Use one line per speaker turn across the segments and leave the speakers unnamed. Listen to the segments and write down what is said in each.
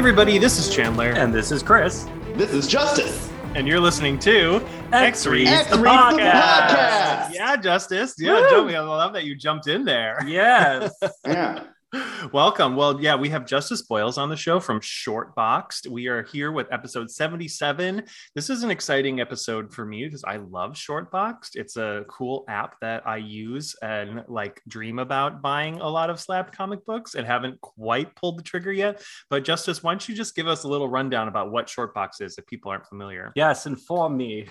everybody. This is Chandler,
And this is Chris.
This is Justice.
and you're listening to X Reads the
the
podcast.
Podcast.
Yeah, Justice. Yeah,
Woo.
Joey, I love that you jumped in there.
Yes.
Yeah.
Welcome. Well, yeah, we have Justice Boyles on the show from Shortboxed. We are here with episode 77. This is an exciting episode for me because I love Shortboxed. It's a cool app that I use and like dream about buying a lot of slabbed comic books and haven't quite pulled the trigger yet. But Justice, why don't you just give us a little rundown about what Shortbox is if people aren't familiar?
yes, inform me.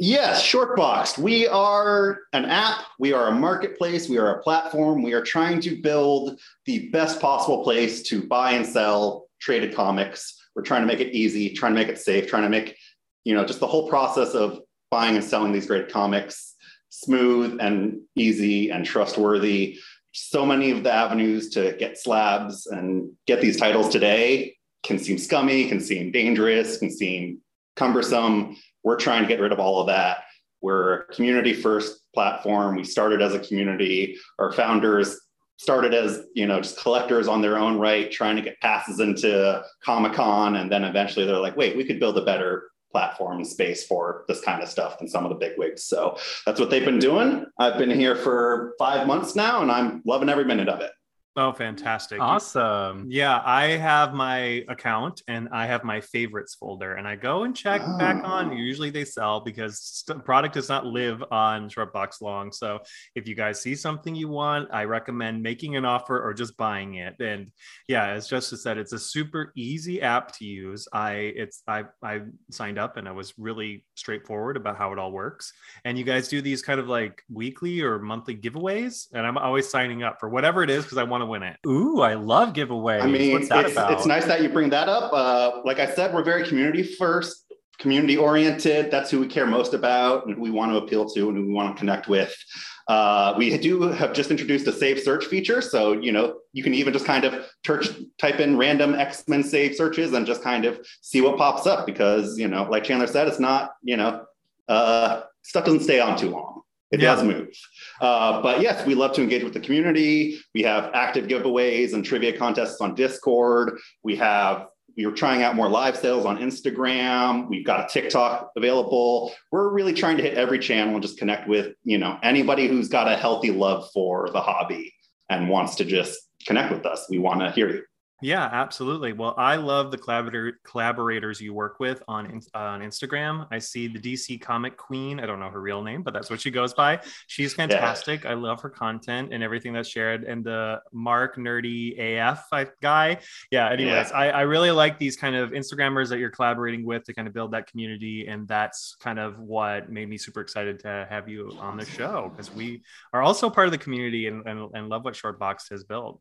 Yes, Shortboxed. We are an app. We are a marketplace. We are a platform. We are trying to build the best possible place to buy and sell traded comics. We're trying to make it easy, trying to make it safe, trying to make, you know, just the whole process of buying and selling these great comics smooth and easy and trustworthy. So many of the avenues to get slabs and get these titles today can seem scummy, can seem dangerous, can seem cumbersome. We're trying to get rid of all of that. We're a community first platform. We started as a community. Our founders started as you know just collectors on their own right, trying to get passes into Comic Con, and then eventually they're like, wait, we could build a better platform space for this kind of stuff than some of the big wigs. So that's what they've been doing. I've been here for five months now, and I'm loving every minute of it.
Oh, fantastic.
Awesome.
Yeah, I have my account and I have my favorites folder, and I go and check back on.
Oh.
Usually they sell because st- product does not live on Shortbox long. So if you guys see something you want, I recommend making an offer or just buying it. And yeah, as Justice said, it's a super easy app to use. I it's I I signed up and I was really straightforward about how it all works. And you guys do these kind of like weekly or monthly giveaways, and I'm always signing up for whatever it is because I want to win it.
Ooh, I love giveaways.
I mean,
What's that
it's,
about?
it's nice that you bring that up. Uh, like I said, we're very community first, community oriented. That's who we care most about and who we want to appeal to and who we want to connect with. Uh, we do have just introduced a save search feature. So, you know, you can even just kind of search, type in random X Men save searches and just kind of see what pops up because, you know, like Chandler said, it's not, you know, uh, stuff doesn't stay on too long. It
Yeah.
does move. Uh, but yes, we love to engage with the community. We have active giveaways and trivia contests on Discord. We have we are trying out more live sales on Instagram. We've got a TikTok available. We're really trying to hit every channel and just connect with, you know, anybody who's got a healthy love for the hobby and wants to just connect with us. We want to hear you.
Yeah, absolutely. Well, I love the collaborator collaborators you work with on in- uh, on Instagram. I see the DC Comic Queen. I don't know her real name, but that's what she goes by. She's fantastic. I love her content and everything that's shared. And the Mark Nerdy AF guy. Yeah. Anyways,
Yeah.
I, I really like these kind of Instagrammers that you're collaborating with to kind of build that community, and that's kind of what made me super excited to have you on the show because we are also part of the community and, and, and love what Shortbox has built.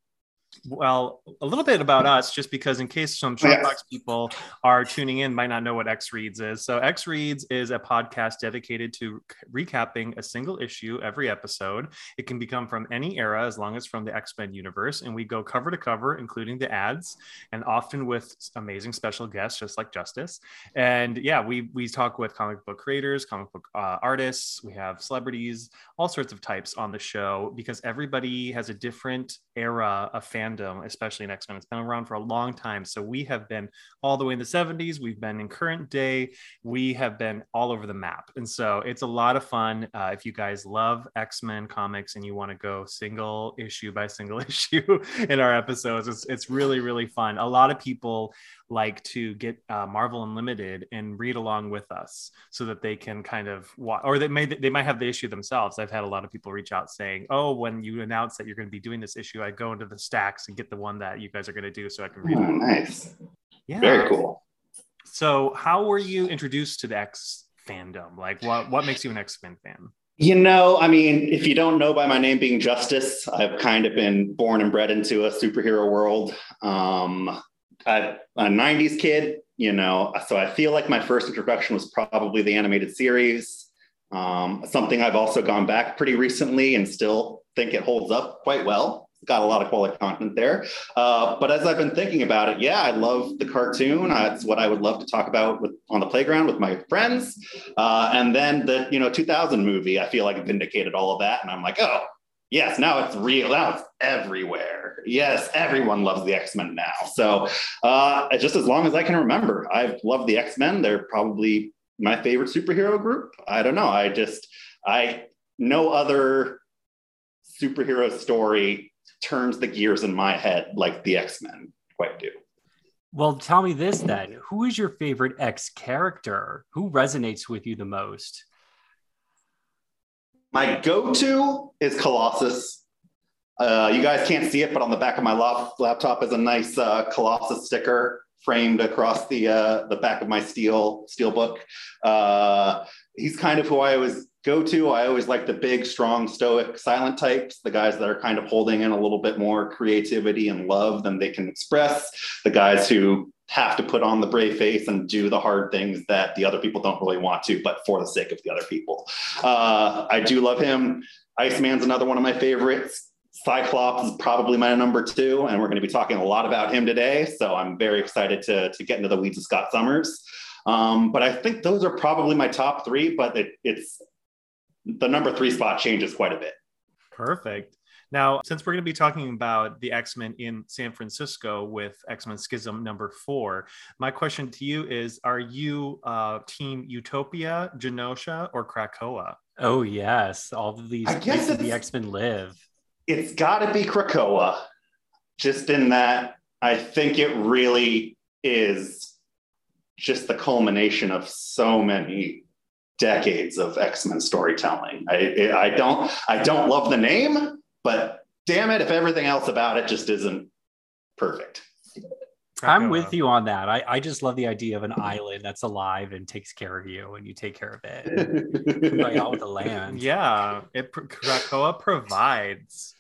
Well, a little bit about us, just because in case some
Yes.
People are tuning in, might not know what X Reads is. So, X Reads is a podcast dedicated to recapping a single issue every episode. It can become from any era as long as from the X Men universe. And we go cover to cover, including the ads, and often with amazing special guests, just like Justice. And yeah, we, we talk with comic book creators, comic book uh, artists, we have celebrities, all sorts of types on the show because everybody has a different era of fandom, especially in X Men. It's been around for a long time. So we have been all the way in the 70s, we've been in current day, we have been all over the map. And so it's a lot of fun. Uh, if you guys love X Men comics and you want to go single issue by single issue in our episodes, it's, it's really, really fun. A lot of people like to get uh, Marvel Unlimited and read along with us so that they can kind of wa- or they may they might have the issue themselves. I've had a lot of people reach out saying, "Oh, when you announce that you're going to be doing this issue, I go into the stacks and get the one that you guys are going to do so I can read
Oh,
it."
nice.
Yeah.
Very cool.
So, how were you introduced to the X fandom? Like, what what makes you an X Men fan?
You know, I mean, if you don't know by my name being Justice, I've kind of been born and bred into a superhero world. Um, A 90s kid, you know, so I feel like my first introduction was probably the animated series. Um, something I've also gone back pretty recently and still think it holds up quite well. got a lot of quality content there. Uh, but as I've been thinking about it, yeah, I love the cartoon. Uh, it's what I would love to talk about with, on the playground with my friends. Uh, and then the you know 2000 movie, I feel like vindicated all of that. And I'm like, oh, Yes, now it's real. Now it's everywhere. Yes, everyone loves the X Men now. So, uh, just as long as I can remember, I've loved the X Men. They're probably my favorite superhero group. I don't know. I just, I, no other superhero story turns the gears in my head like the X Men quite do.
Well, tell me this then. Who is your favorite X character? Who resonates with you the most?
My go-to is Colossus. Uh, you guys can't see it, but on the back of my lap- laptop is a nice uh, Colossus sticker framed across the uh, the back of my steel steel book. Uh, he's kind of who I always go to. I always like the big, strong, stoic, silent types, the guys that are kind of holding in a little bit more creativity and love than they can express, the guys who have to put on the brave face and do the hard things that the other people don't really want to, but for the sake of the other people. Uh, I do love him. Iceman's another one of my favorites. Cyclops is probably my number two, and we're going to be talking a lot about him today. So I'm very excited to, to get into the weeds of Scott Summers. Um, but I think those are probably my top three, but it, it's the number three spot changes quite a bit.
Perfect. Now, since we're going to be talking about the X Men in San Francisco with X Men Schism number four, my question to you is Are you uh, Team Utopia, Genosha, or Krakoa?
Oh, yes. All of these
I guess
places the X Men live.
It's got to be Krakoa, just in that I think it really is just the culmination of so many decades of X-Men storytelling. I, I don't I don't love the name, but damn it, if everything else about it just isn't perfect.
I'm with you on that. I, I just love the idea of an island that's alive and takes care of you and you take care of it. Right out with the land.
Yeah, it Krakoa provides.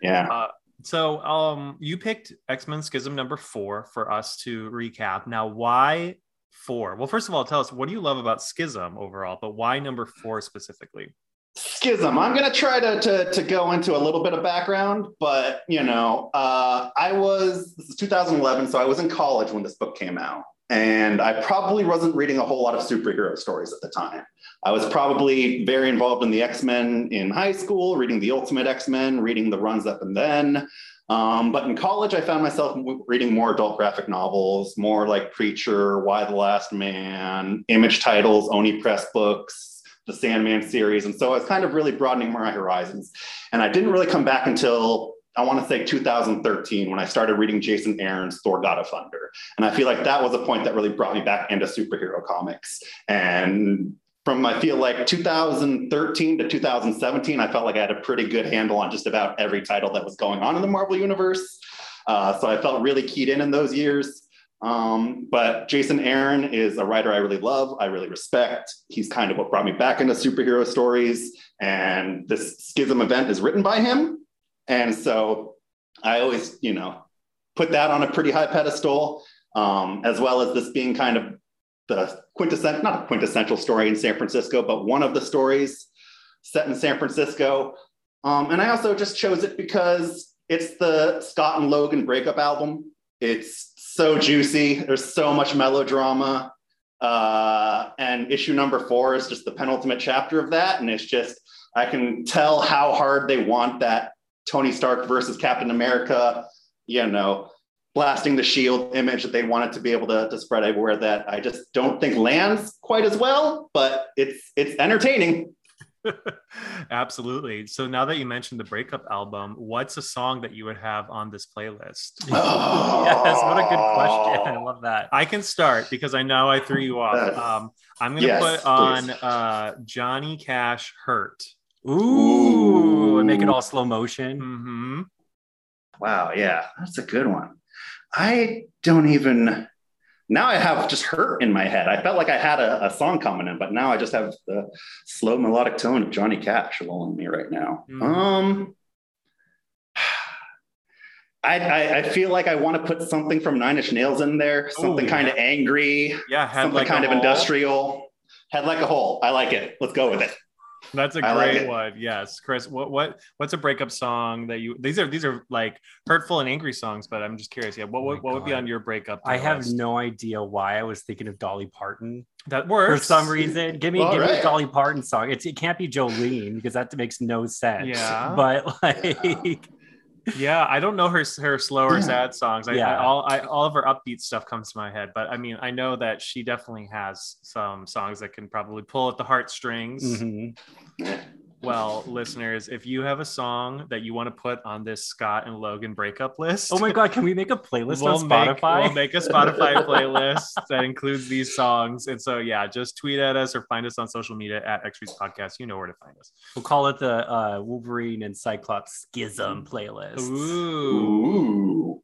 yeah.
Uh, so um you picked X-Men Schism number 4 for us to recap. Now why 4? Well, first of all, tell us what do you love about Schism overall, but why number 4 specifically?
Schism. I'm going to try to, to, to go into a little bit of background, but you know, uh, I was, this is 2011, so I was in college when this book came out. And I probably wasn't reading a whole lot of superhero stories at the time. I was probably very involved in the X Men in high school, reading the Ultimate X Men, reading the runs up and then. Um, but in college, I found myself reading more adult graphic novels, more like Preacher, Y the Last Man, image titles, Oni Press books, the Sandman series. And so I was kind of really broadening my horizons. And I didn't really come back until I want to say 2013 when I started reading Jason Aaron's Thor God of Thunder. And I feel like that was a point that really brought me back into superhero comics. And from I feel like 2013 to 2017, I felt like I had a pretty good handle on just about every title that was going on in the Marvel Universe. Uh, so I felt really keyed in in those years. Um, but Jason Aaron is a writer I really love, I really respect. He's kind of what brought me back into superhero stories. And this Schism event is written by him. And so I always, you know, put that on a pretty high pedestal, um, as well as this being kind of the quintessential, not a quintessential story in San Francisco, but one of the stories set in San Francisco. Um, and I also just chose it because it's the Scott and Logan breakup album. It's so juicy. There's so much melodrama. Uh, and issue number four is just the penultimate chapter of that. And it's just, I can tell how hard they want that Tony Stark versus Captain America, you know, blasting the shield image that they wanted to be able to, to spread everywhere that I just don't think lands quite as well, but it's it's entertaining.
Absolutely. So now that you mentioned the breakup album, what's a song that you would have on this playlist?
yes, what a good question. I love that.
I can start because I know I threw you off. Um, I'm going to
Yes,
put on uh, Johnny Cash Hurt.
Ooh, and make it all slow motion.
hmm
Wow, yeah, that's a good one. I don't even now I have just hurt in my head. I felt like I had a, a song coming in, but now I just have the slow melodic tone of Johnny Cash lulling me right now.
Mhm.
Um I, I, I feel like I want to put something from Nine Inch Nails in there, something kind of angry,
Yeah,
something
like
kind of
hole.
industrial. Head like a hole. I like it. Let's go with it.
That's a
I like
great
it.
one. Yes, Chris. What what what's a breakup song that you? These are these are like hurtful and angry songs, but I'm just curious. Yeah, what
Oh
would what would be on your breakup?
I have no idea why I was thinking of Dolly Parton
that works for
some reason. Give me
All
give me a. Dolly Parton song. It's, it can't be Jolene because that makes no sense.
Yeah.
but like
Yeah, I don't know her her slow or
Yeah.
sad songs. I, I,
Yeah.
all I, all of her upbeat stuff comes to my head, but I mean, I know that she definitely has some songs that can probably pull at the heartstrings.
mhm.
Well, listeners, if you have a song that you want to put on this Scott and Logan breakup list,
oh my god, can we make a playlist
we'll
on
make,
Spotify?
we'll make a Spotify playlist that includes these songs. And so, yeah, just tweet at us or find us on social media at X Reads Podcast. You know where to find us.
We'll call it the uh, Wolverine and Cyclops Schism playlist.
Ooh.
Ooh.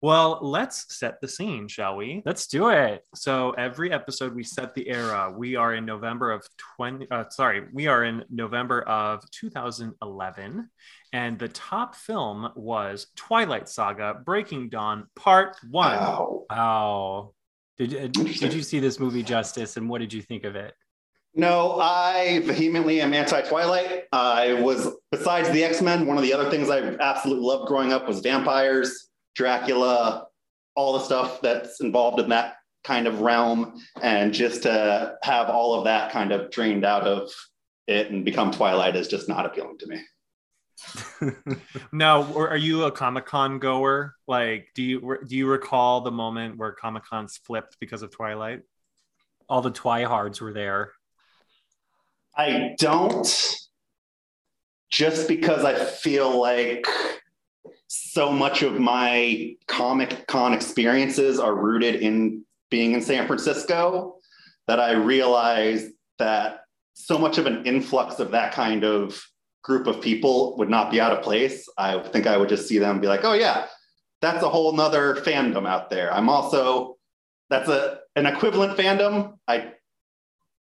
Well, let's set the scene, shall we?
Let's do it.
So every episode we set the era. We are in November of 20 uh, sorry, we are in November of 2011 and the top film was Twilight Saga Breaking Dawn Part 1.
Wow.
Wow. Did, uh, did you see this movie Justice and what did you think of it?
No, I vehemently am anti Twilight. I was, besides the X Men, one of the other things I absolutely loved growing up was vampires, Dracula, all the stuff that's involved in that kind of realm. And just to have all of that kind of drained out of it and become Twilight is just not appealing to me.
Now, are you a Comic-Con goer? Like do you do you recall the moment where Comic-Cons flipped because of Twilight?
All the Twihards were there.
I don't, just because I feel like so much of my Comic Con experiences are rooted in being in San Francisco that I realize that so much of an influx of that kind of group of people would not be out of place. I think I would just see them be like, oh, yeah, that's a whole nother fandom out there. I'm also, that's a an equivalent fandom. I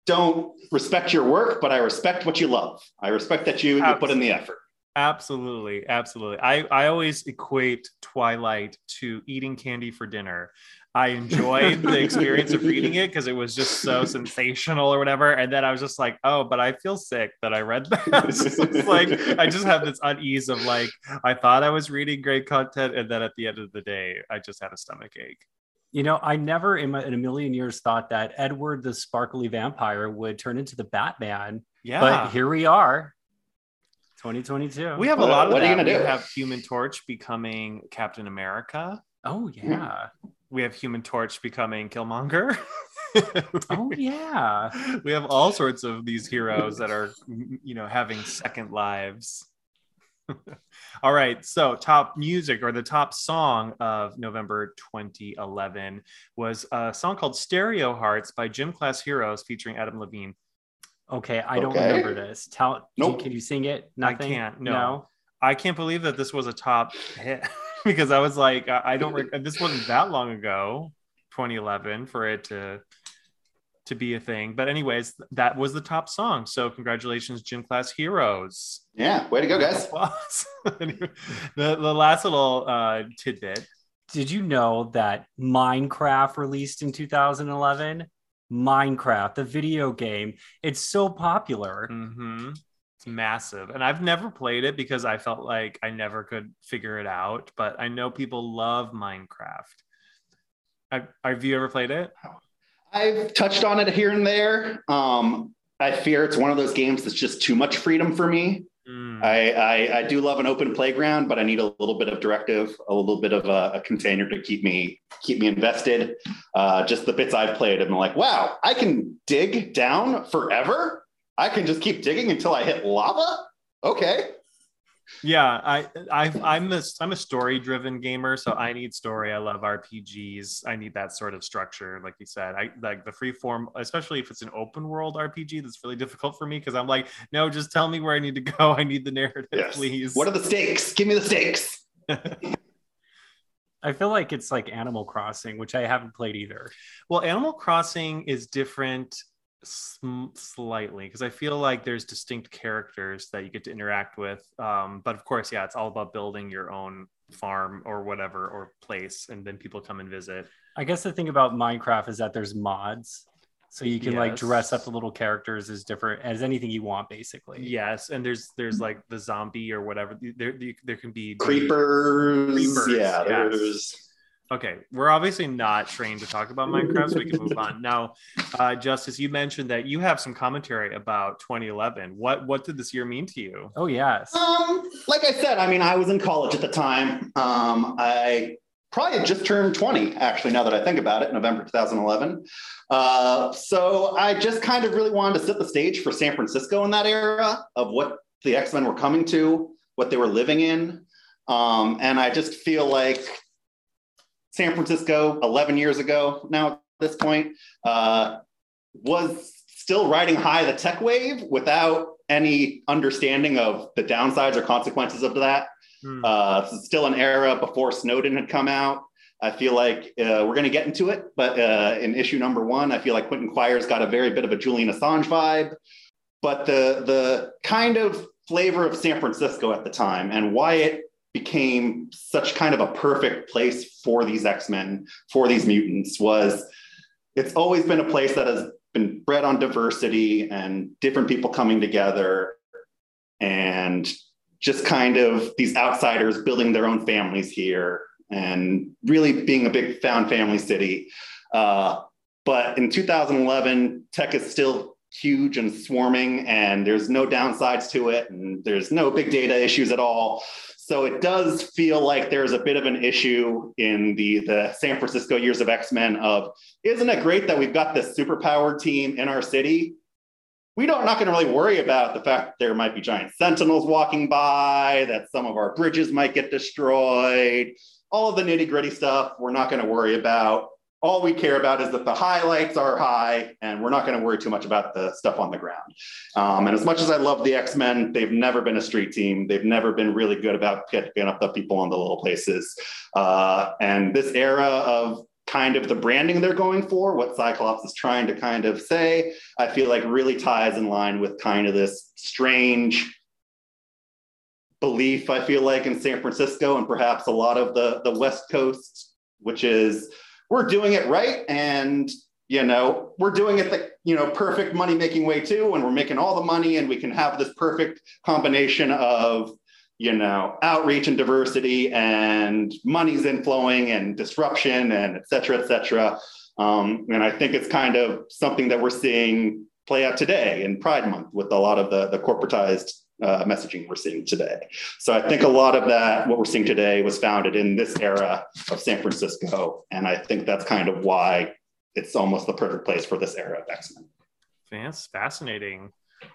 don't respect your work, but I respect what you love. I respect that you, you put in the effort.
Absolutely, absolutely. I, I always equate Twilight to eating candy for dinner. I enjoyed the experience of reading it because it was just so sensational or whatever. And then I was just like, oh, but I feel sick that I read that. So it's like I just have this unease of like I thought I was reading great content, and then at the end of the day, I just had a stomach ache.
You know, I never in, my, in a million years thought that Edward the Sparkly Vampire would turn into the Batman,
Yeah.
but here we are, 2022.
we have a
What-
lot of
what are you gonna
We
do?
have Human Torch becoming Captain America.
oh yeah,
We have Human Torch becoming Killmonger.
oh yeah.
we have all sorts of these heroes that are you know having second lives all right so top music or the top song of november 2011 was a song called stereo hearts by gym class heroes featuring adam levine
Okay, I don't
Okay.
remember this. Tell,
Nope.
can you sing it?
I
Nothing.
can't, no. i can't believe that this was a top hit because i was like i I don't rec- this wasn't that long ago 2011 for it to to be a thing but anyways that was the top song so congratulations gym class heroes
Yeah, way to go, guys.
The, the last little uh, tidbit.
Did you know that Minecraft released in 2011? Minecraft, the video game, it's so popular.
hmm It's massive. And I've never played it because I felt like I never could figure it out. But I know people love Minecraft. Have, have you ever played it?
I've touched on it here and there. Um, I fear it's one of those games that's just too much freedom for me.
Mm.
I, I, I do love an open playground, but I need a little bit of directive, a little bit of a, a container to keep me keep me invested. Uh, just the bits I've played, I'm like, wow, I can dig down forever. I can just keep digging until I hit lava. Okay.
Yeah, I, I, I'm a, I'm a story driven gamer, so I need story. I love RPGs. I need that sort of structure, like you said. I like the free form, especially if it's an open world RPG. That's really difficult for me because I'm like, no, just tell me where I need to go. I need the narrative,
Yes.
please.
What are the stakes? Give me the stakes.
I feel like it's like Animal Crossing, which I haven't played either.
well, Animal Crossing is different sm- slightly because I feel like there's distinct characters that you get to interact with. Um, but of course, yeah, it's all about building your own farm or whatever or place, and then people come and visit.
I guess the thing about Minecraft is that there's mods. So you can like dress up the little characters as different as anything you want, basically.
Yes, and there's there's like the zombie or whatever. There there, there can be
Creepers.
Creepers,
Yeah,
yes.
there's
Okay, we're obviously not trained to talk about Minecraft, so we can move on. Now, uh, Justice, you mentioned that you have some commentary about 2011. What what did this year mean to you?
Oh yes.
Um, like I said, I mean, I was in college at the time. Um, I probably had just turned 20, actually, now that I think about it, November 2011. Uh, so I just kind of really wanted to set the stage for San Francisco in that era of what the X Men were coming to, what they were living in. Um, and I just feel like San Francisco, 11 years ago now at this point, uh, was still riding high the tech wave without any understanding of the downsides or consequences of that.
Hmm.
Uh, still an era before Snowden had come out. I feel like uh, we're going to get into it, but uh, in issue number one, I feel like Quentin Quire's got a very bit of a Julian Assange vibe. But the the kind of flavor of San Francisco at the time and why it became such kind of a perfect place for these X Men, for these mutants, was it's always been a place that has been bred on diversity and different people coming together and just kind of these outsiders building their own families here and really being a big found family city. Uh, but in 2011, tech is still huge and swarming, and there's no downsides to it, and there's no big data issues at all. So it does feel like there's a bit of an issue in the, the San Francisco years of X-Men of, isn't it great that we've got this superpowered team in our city? We don't not going to really worry about the fact that there might be giant sentinels walking by, that some of our bridges might get destroyed, all of the nitty gritty stuff we're not going to worry about. All we care about is that the highlights are high, and we're not going to worry too much about the stuff on the ground. Um, and as much as I love the X Men, they've never been a street team. They've never been really good about picking up the people on the little places. Uh, and this era of kind of the branding they're going for, what Cyclops is trying to kind of say, I feel like really ties in line with kind of this strange belief I feel like in San Francisco and perhaps a lot of the the West Coast, which is we're doing it right. And you know we're doing it the you know perfect money making way too. And we're making all the money and we can have this perfect combination of you know outreach and diversity and money's inflowing and disruption and et cetera et cetera. Um, and i think it's kind of something that we're seeing play out today in pride month with a lot of the, the corporatized uh, messaging we're seeing today so i think a lot of that what we're seeing today was founded in this era of san francisco and i think that's kind of why it's almost the perfect place for this era of x-men
fascinating.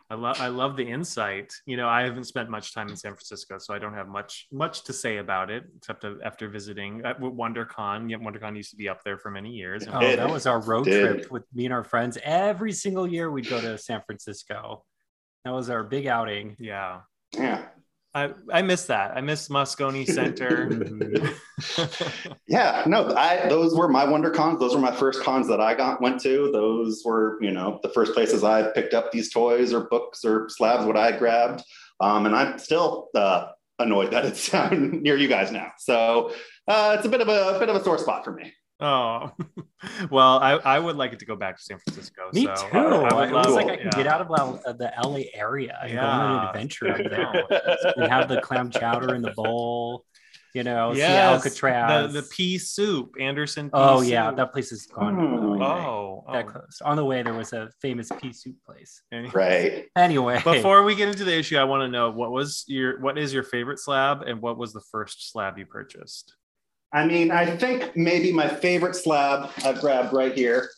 I love I love the insight. You know, I haven't spent much time in San Francisco, so I don't have much much to say about it, except after visiting at WonderCon. Yeah, WonderCon used to be up there for many years.
Oh, that was our road
Did.
trip with me and our friends. Every single year we'd go to San Francisco. That was our big outing.
Yeah,
yeah
I I miss that. I miss Moscone Center.
Yeah, no, I those were my wonder cons. Those were my first cons that I got went to. Those were, you know, the first places I picked up these toys or books or slabs what I grabbed. Um, and I'm still uh, annoyed that it's down near you guys now. So uh, it's a bit of a, bit of a sore spot for me.
Oh, well, I, I would like it to go back to San Francisco.
Me
so
too.
I would
it
love-
looks like I can
yeah.
get out of L- uh, the LA area and go on an
Yeah.
adventure up there and have the clam chowder in the bowl. You know, see Alcatraz.
The, the pea soup, Andersen. Pea
oh yeah, that place is gone.
Hmm.
Oh,
that
oh.
close. On the way, there was a famous pea soup place.
Right.
Anyway,
Before we get into the issue, I want to know what was your what is your favorite slab and what was the first slab you purchased?
I mean, I think maybe my favorite slab I've grabbed right here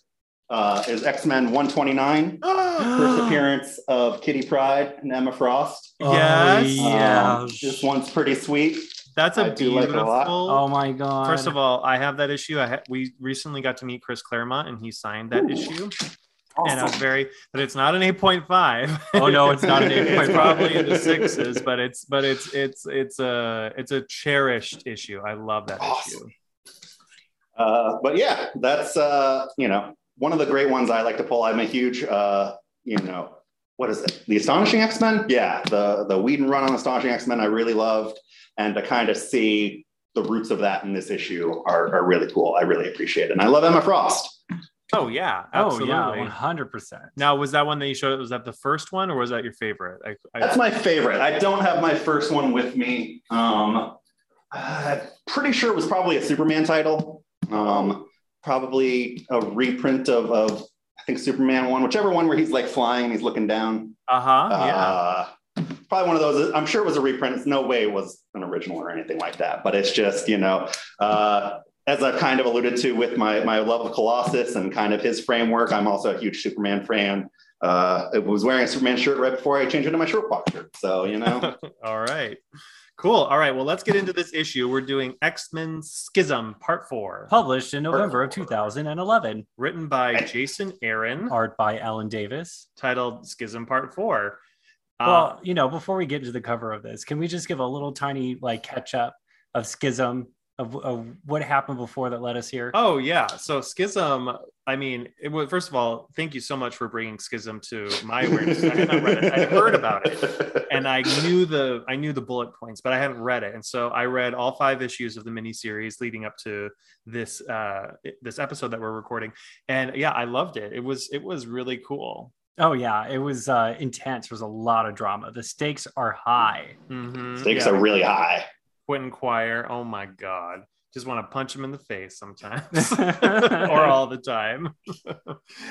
uh, is X Men 129. First appearance of Kitty Pryde and Emma Frost.
Yes.
Oh, yeah.
Um, this one's pretty sweet.
That's a
I do like
beautiful.
a lot.
oh my god.
First of all, I have that issue. I ha- we recently got to meet Chris Claremont, and he signed that
Ooh.
issue. And I was very, but it's not an eight point five.
Oh, no, it's not an
it's
8.5.
probably in the sixes, but it's but it's it's it's a it's a cherished issue. I love that
Awesome.
issue.
Uh, but yeah, that's uh, you know one of the great ones I like to pull. I'm a huge uh, you know what is it? The Astonishing X Men. Yeah, the the Whedon run on Astonishing X Men I really loved, and to kind of see the roots of that in this issue are, are really cool. I really appreciate it, and I love Emma Frost.
Oh yeah, absolutely.
Oh yeah, one hundred percent.
Now, was that one that you showed? Was that the first one, or was that your favorite? I, I,
That's my favorite. I don't have my first one with me. Um, I'm pretty sure it was probably a Superman title. Um, probably a reprint of, of I think Superman one, whichever one where he's like flying and he's looking down.
uh-huh, yeah.
Uh, probably one of those. I'm sure it was a reprint. It's no way it was an original or anything like that. But it's just you know, uh, as I've kind of alluded to with my my love of Colossus and kind of his framework, I'm also a huge Superman fan. Uh, I was wearing a Superman shirt right before I changed into my short box shirt. So you know,
All right. Cool. All right. Well, let's get into this issue. We're doing X Men Schism Part 4,
Published in November of 2011.
written by Jason Aaron,
Art by Alan Davis.
titled Schism Part 4. Uh,
Well, you know, before we get into the cover of this, can we just give a little tiny like catch up of Schism of, of what happened before that led us here?
oh, yeah. So, Schism, I mean, it was, first of all, thank you so much for bringing Schism to my awareness. I had not read it, I had heard about it. and I knew the I knew the bullet points, but I hadn't read it. And so I read all five issues of the miniseries leading up to this uh this episode that we're recording. And yeah, I loved it. It was it was really cool.
Oh yeah, it was uh, intense. There was a lot of drama. The stakes are high.
Mhm.
Stakes
Yeah.
are really high.
Quentin Quire. Oh my god. Just want to punch him in the face sometimes or all the time.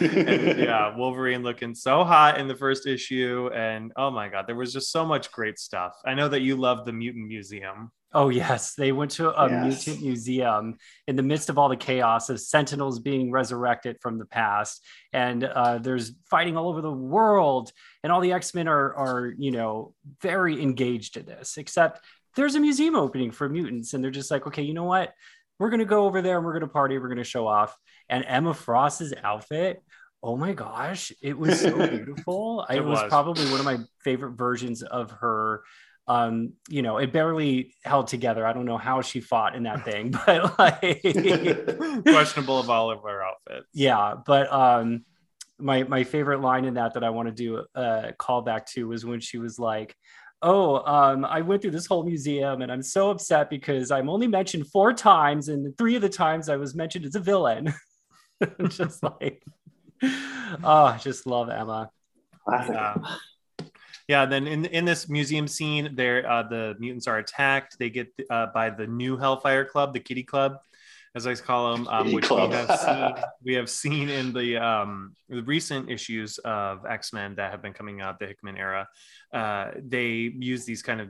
and yeah, Wolverine looking so hot in the first issue. And oh my god, there was just so much great stuff. I know that you love the Mutant Museum.
Oh yes, they went to a
Yes.
mutant museum in the midst of all the chaos of Sentinels being resurrected from the past, and uh, there's fighting all over the world, and all the X Men are are you know very engaged in this. Except there's a museum opening for mutants, and they're just like, okay, you know what? We're gonna go over there and we're gonna party. We're gonna show off. And Emma Frost's outfit. Oh my gosh, it was so beautiful.
It
it was
was.
probably one of my favorite versions of her um you know it barely held together i don't know how she fought in that thing but like
Questionable of all of our outfits.
yeah but um my my favorite line in that that i want to do a call back to was when she was like oh um i went through this whole museum and i'm so upset because i'm only mentioned four times and three of the times i was mentioned as a villain just like oh i just love emma
Yeah. Yeah, then in in this museum scene, there uh, the mutants are attacked. They get uh, by the new Hellfire Club, the Kitty Club, as I call them, um, which we have seen. We have seen in the um, the recent issues of X Men that have been coming out, the Hickman era. Uh, they use these kind of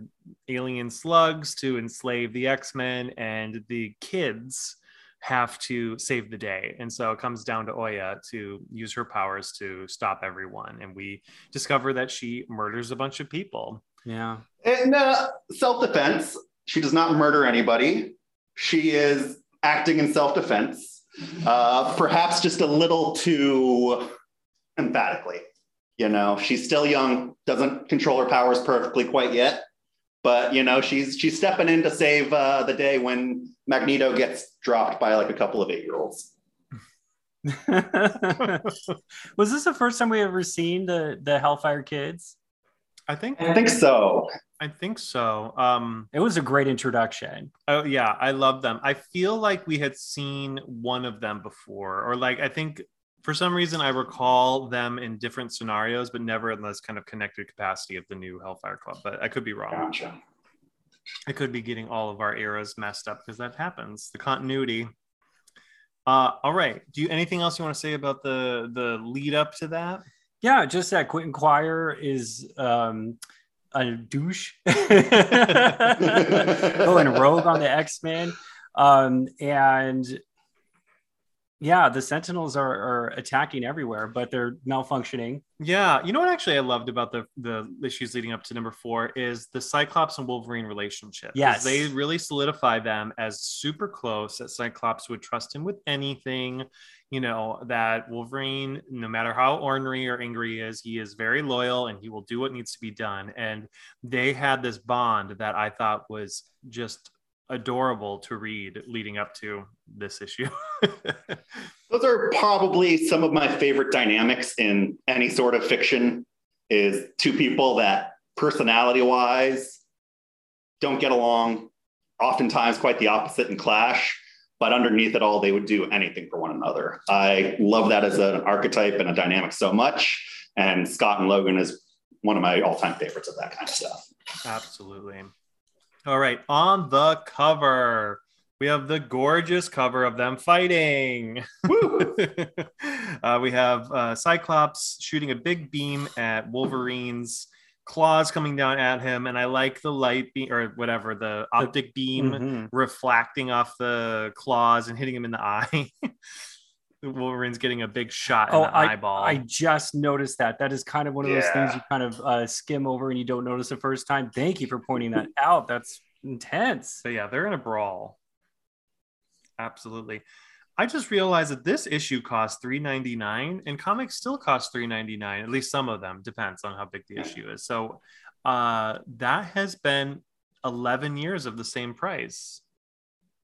alien slugs to enslave the X Men, and the kids have to save the day. And so it comes down to Oya to use her powers to stop everyone. And we discover that she murders a bunch of people.
yeah
In uh, self-defense, she does not murder anybody. She is acting in self-defense, uh, perhaps just a little too emphatically. You know, she's still young, doesn't control her powers perfectly quite yet, but you know, she's she's stepping in to save uh, the day when Magneto gets dropped by like a couple of eight-year-olds.
was this the first time we ever seen the the Hellfire Kids?
I think
I think so.
I think so. Um
It was a great introduction.
oh yeah, I love them. I feel like we had seen one of them before, or like I think for some reason I recall them in different scenarios, but never in this kind of connected capacity of the new Hellfire Club. But I could be wrong.
Gotcha.
I could be getting all of our eras messed up because that happens. The continuity. Uh, all right. Do you anything else you want to say about the the lead up to that?
Yeah, just that Quentin Quire is um, a douche. Going rogue on the X Men, um, and yeah, the Sentinels are, are attacking everywhere, but they're malfunctioning.
Yeah, you know what actually I loved about the the issues leading up to number four is the Cyclops and Wolverine relationship.
Yes.
they really solidify them as super close. That Cyclops would trust him with anything. You know that Wolverine, no matter how ornery or angry he is, he is very loyal and he will do what needs to be done. And they had this bond that I thought was just adorable to read leading up to this issue.
Those are probably some of my favorite dynamics in any sort of fiction is two people that personality wise don't get along, oftentimes quite the opposite and clash, but underneath it all, they would do anything for one another. I love that as an archetype and a dynamic so much. And Scott and Logan is one of my all-time favorites of that kind of stuff.
Absolutely. All right, on the cover, we have the gorgeous cover of them fighting. uh, we have uh, Cyclops shooting a big beam at Wolverine's claws coming down at him, and I like the light beam or whatever the optic beam
Mhm.
reflecting off the claws and hitting him in the eye. Wolverine's getting a big shot in
Oh,
the eyeball.
I just noticed that. That is kind of one of those things you kind of uh, skim over and you don't notice the first time. Thank you for pointing that out. That's intense.
So yeah, they're in a brawl. Absolutely. I just realized that this issue costs three ninety nine, and comics still cost three ninety nine. At least some of them depends on how big the issue is. So uh, that has been eleven years of the same price.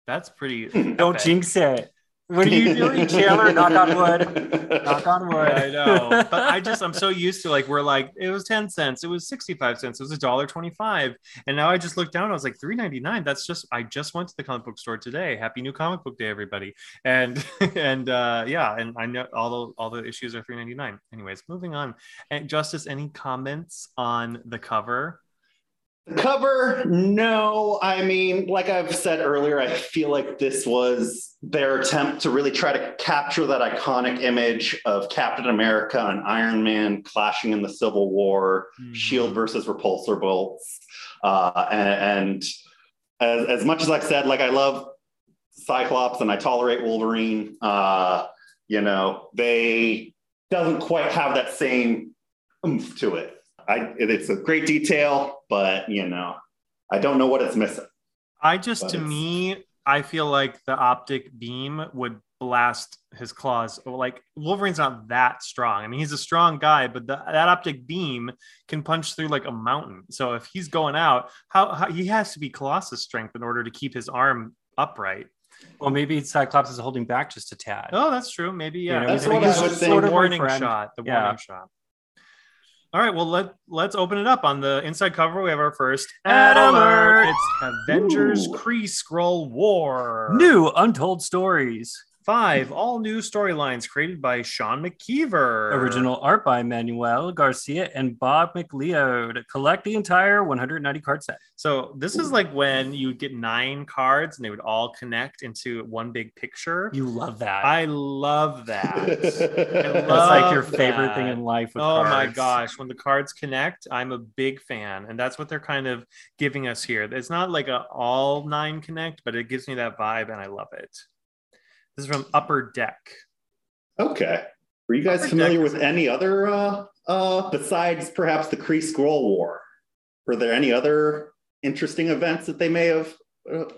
That's pretty.
Don't
epic.
jinx it. What are you doing, Chandler? Knock on wood. Knock on wood.
I know, but I just I'm so used to like we're like it was ten cents, it was sixty five cents, it was a dollar twenty five, and now I just looked down, I was like three ninety nine. That's just I just went to the comic book store today. Happy New Comic Book Day, everybody! And and uh, yeah, and I know all the all the issues are three ninety nine. Anyways, moving on. And Justice, any comments on the cover?
Cover, no. I mean, like I've said earlier, I feel like this was their attempt to really try to capture that iconic image of Captain America and Iron Man clashing in the Civil War, shield versus repulsor bolts. Uh, and, and as, as much as I said, like I love Cyclops and I tolerate Wolverine, uh, you know, they doesn't quite have that same oomph to it. I, it's a great detail, but you know, I don't know what it's missing.
I just
But
to me, I feel like the optic beam would blast his claws. Like Wolverine's not that strong. I mean, he's a strong guy, but the, that optic beam can punch through like a mountain. So if he's going out, how, how he has to be Colossus strength in order to keep his arm upright.
Well, maybe Cyclops is holding back just a tad.
Oh, that's true. Maybe yeah.
You know,
That's
Maybe
what I would
just the
Sort of
warning shot. The
Yeah.
warning shot. All right, well let let's open it up. On the inside cover, we have our first
Ad alert.
It's Avengers. Kree-Skrull War.
New untold stories.
Five all new storylines created by Sean McKeever.
Original art by Manuel Garcia and Bob McLeod. Collect the entire 190 card set.
So this is like when you get nine cards and they would all connect into one big picture.
You love that.
I love that.
That's
love
like your favorite thing in life. With
Oh my gosh, when the cards connect, I'm a big fan. And that's what they're kind of giving us here. It's not like a all nine connect, but it gives me that vibe and I love it. This is from Upper Deck.
Okay. Were you guys
Upper
familiar
Deck
with any other, uh, uh, besides perhaps the Kree-Skrull War? Were there any other interesting events that they may have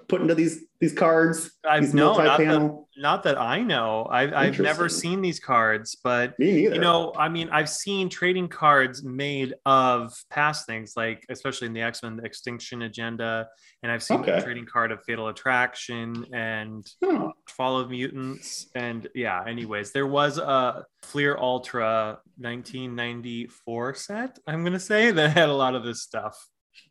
put into these these cards?
I've
These
no, not that, not that I know. I've, I've never seen these cards, but
Me neither.
you know i mean i've seen trading cards made of past things like especially in the x-men the extinction agenda and i've seen
Okay.
the trading card of fatal attraction and
Huh.
fall of mutants and yeah anyways there was a fleer ultra 1994 set i'm gonna say that had a lot of this stuff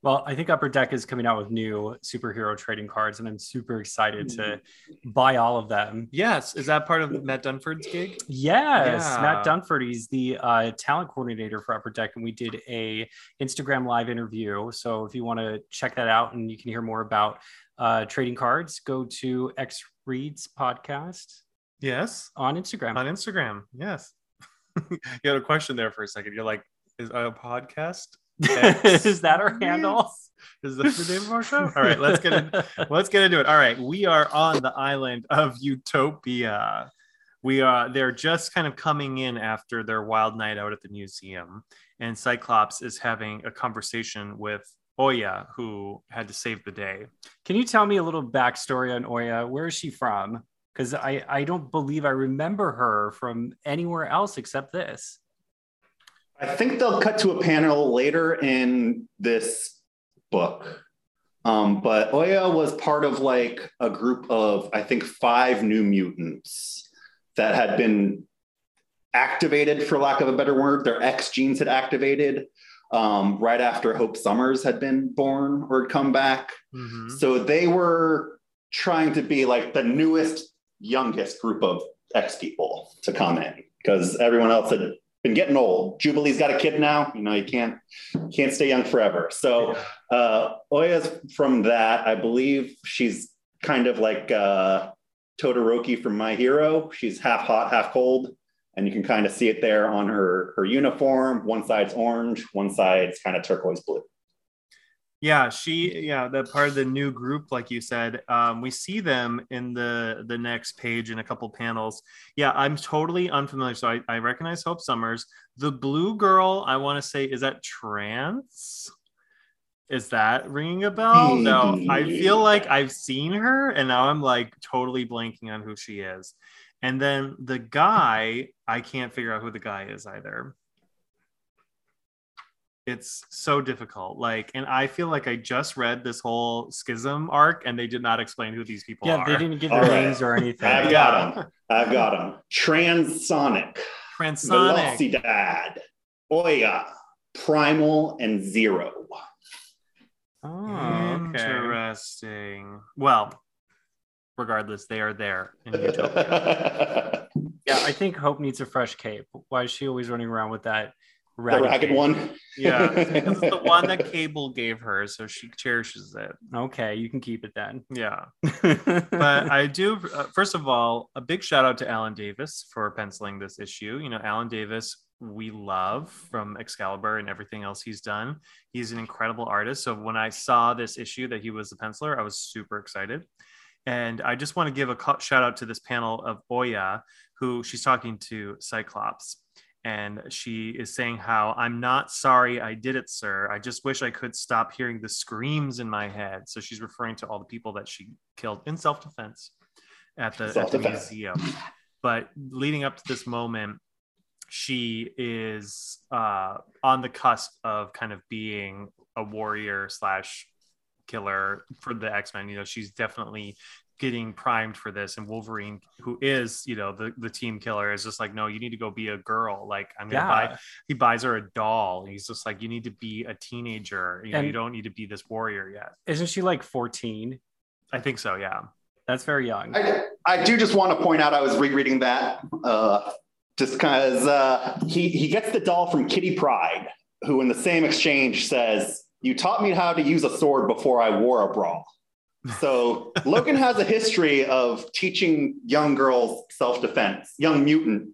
Well, I think Upper Deck is coming out with new superhero trading cards, and I'm super excited to buy all of them.
yes is that part of matt dunford's gig
Yes,
Yeah.
Matt Dunford. He's the uh, talent coordinator for Upper Deck, and we did a Instagram live interview. So if you want to check that out and you can hear more about uh, trading cards, go to X Reads podcast
yes
on Instagram.
on instagram yes you had a question there for a second you're like is a podcast
is that our handle?
Is that the name of our show? All right, let's get in, let's get into it. All right, we are on the island of Utopia. We are they're just kind of coming in after their wild night out at the museum, and Cyclops is having a conversation with Oya, who had to save the day.
Can you tell me a little backstory on Oya? Where is she from? Because I, I don't believe I remember her from anywhere else except this.
I think they'll cut to a panel later in this book. Um, but Oya was part of like a group of, I think, five new mutants that had been activated, for lack of a better word. Their X genes had activated um, right after Hope Summers had been born or had come back.
Mhm.
So they were trying to be like the newest, youngest group of X people to come in because everyone else had been getting old. Jubilee's got a kid now. You know, you can't can't stay young forever. So uh, Oya's from that. I believe she's kind of like uh, Todoroki from My Hero. She's half hot, half cold, and you can kind of see it there on her her uniform. One side's orange, one side's kind of turquoise blue.
Yeah, she yeah, that part of the new group, like you said. Um, we see them in the the next page in a couple panels. Yeah, I'm totally unfamiliar. So I, I recognize Hope Summers. The blue girl, I want to say, is that trance? Is that ringing a bell? No, I feel like I've seen her, and now I'm like totally blanking on who she is. And then the guy, I can't figure out who the guy is either it's so difficult like and i feel like i just read this whole schism arc and they did not explain who these people
yeah
are yeah
they didn't give their
All right.
names or anything
I've got them. I've got them. Transonic,
transonic
Velocidad, Oya, Primal, and Zero.
oh, okay.
interesting well regardless they are there in utopia
yeah i think hope needs a fresh cape why is she always running around with that
the
ragged,
ragged one.
yeah it's the one that cable gave her so she cherishes it
okay you can keep it then
yeah but I do. Uh, first of all, a big shout out to Alan Davis for penciling this issue. You know, Alan Davis, we love from Excalibur and everything else he's done. He's an incredible artist. So when I saw this issue that he was the penciler, I was super excited. And I just want to give a shout out to this panel of Oya, who she's talking to Cyclops. And she is saying how I'm not sorry I did it, sir. I just wish I could stop hearing the screams in my head. So she's referring to all the people that she killed in self defense at the, at the museum. But leading up to this moment, she is uh, on the cusp of kind of being a warrior slash killer for the X Men. You know, she's definitely getting primed for this. And Wolverine, who is, you know, the, the team killer, is just like, no, you need to go be a girl. Like, I'm gonna buy he buys her a doll. He's just like, you need to be a teenager. You know,
And-
you don't need to be this warrior yet.
isn't she like 14
I think so, yeah.
that's very young
I, I do just want to point out I was rereading that uh, just because uh, he, he gets the doll from Kitty Pryde, who in the same exchange says, You taught me how to use a sword before I wore a bra. So Logan has a history of teaching young girls self defense, young mutants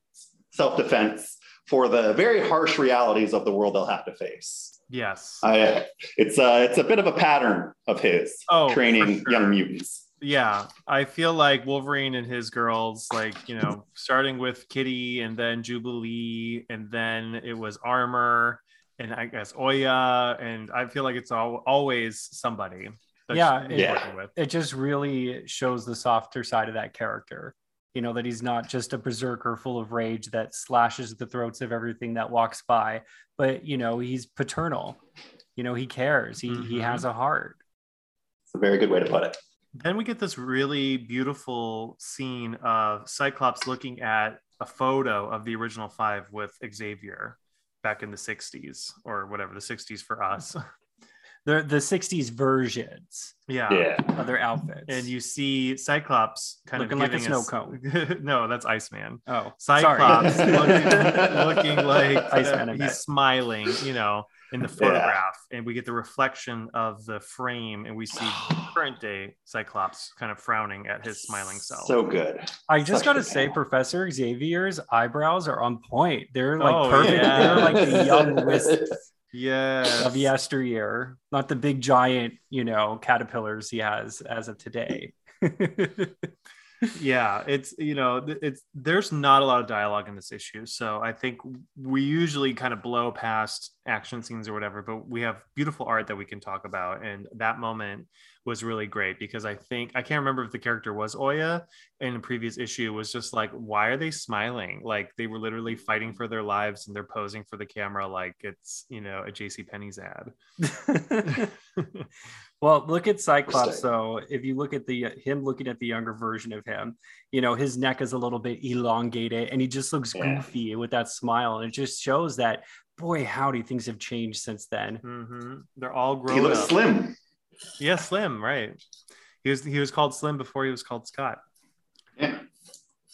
self defense for the very harsh realities of the world they'll have to face.
Yes.
I, it's, a, it's a bit of a pattern of his
Oh,
training
sure.
young mutants.
yeah i feel like wolverine and his girls like you know starting with kitty and then jubilee and then it was armor and i guess oya and i feel like it's all, always somebody
Yeah,
she's
yeah.
working with
it just really shows the softer side of that character you know that he's not just a berserker full of rage that slashes the throats of everything that walks by but you know he's paternal you know he cares he, he
Mhm.
has a heart
It's a very good way to put it.
then we get this really beautiful scene of cyclops looking at a photo of the original five with xavier back in the 60s or whatever the 60s for us
the the 60s versions
Yeah.
of their outfits
and you see Cyclops kind
Looking
of looking
like a snow
us-
cone.
no, that's Iceman.
oh
Cyclops looking, looking like uh,
Iceman, I
he's
bet.
smiling, you know, in the photograph, and we get the reflection of the frame, and we see current day Cyclops kind of frowning at his smiling self.
So good.
I just
Such
got to say,
panel.
Professor Xavier's eyebrows are on point. They're like
Oh,
perfect.
yeah.
They're like the young wisps
yes,
of yesteryear, not the big giant, you know, caterpillars he has as of today.
yeah it's you know it's there's not a lot of dialogue in this issue so i think we usually kind of blow past action scenes or whatever but we have beautiful art that we can talk about and that moment was really great because i think i can't remember if the character was oya in a previous issue was just like why are they smiling like they were literally fighting for their lives and they're posing for the camera like it's you know a jc penney's ad
well, look at Cyclops though. If you look at the him looking at the younger version of him, you know, his neck is a little bit elongated and he just looks
Yeah.
goofy with that smile. And it just shows that boy, howdy, things have changed since then.
Mhm. they're all grown.
He looks
up
slim.
Yeah, slim, right. He was he was called Slim before he was called Scott.
Yeah.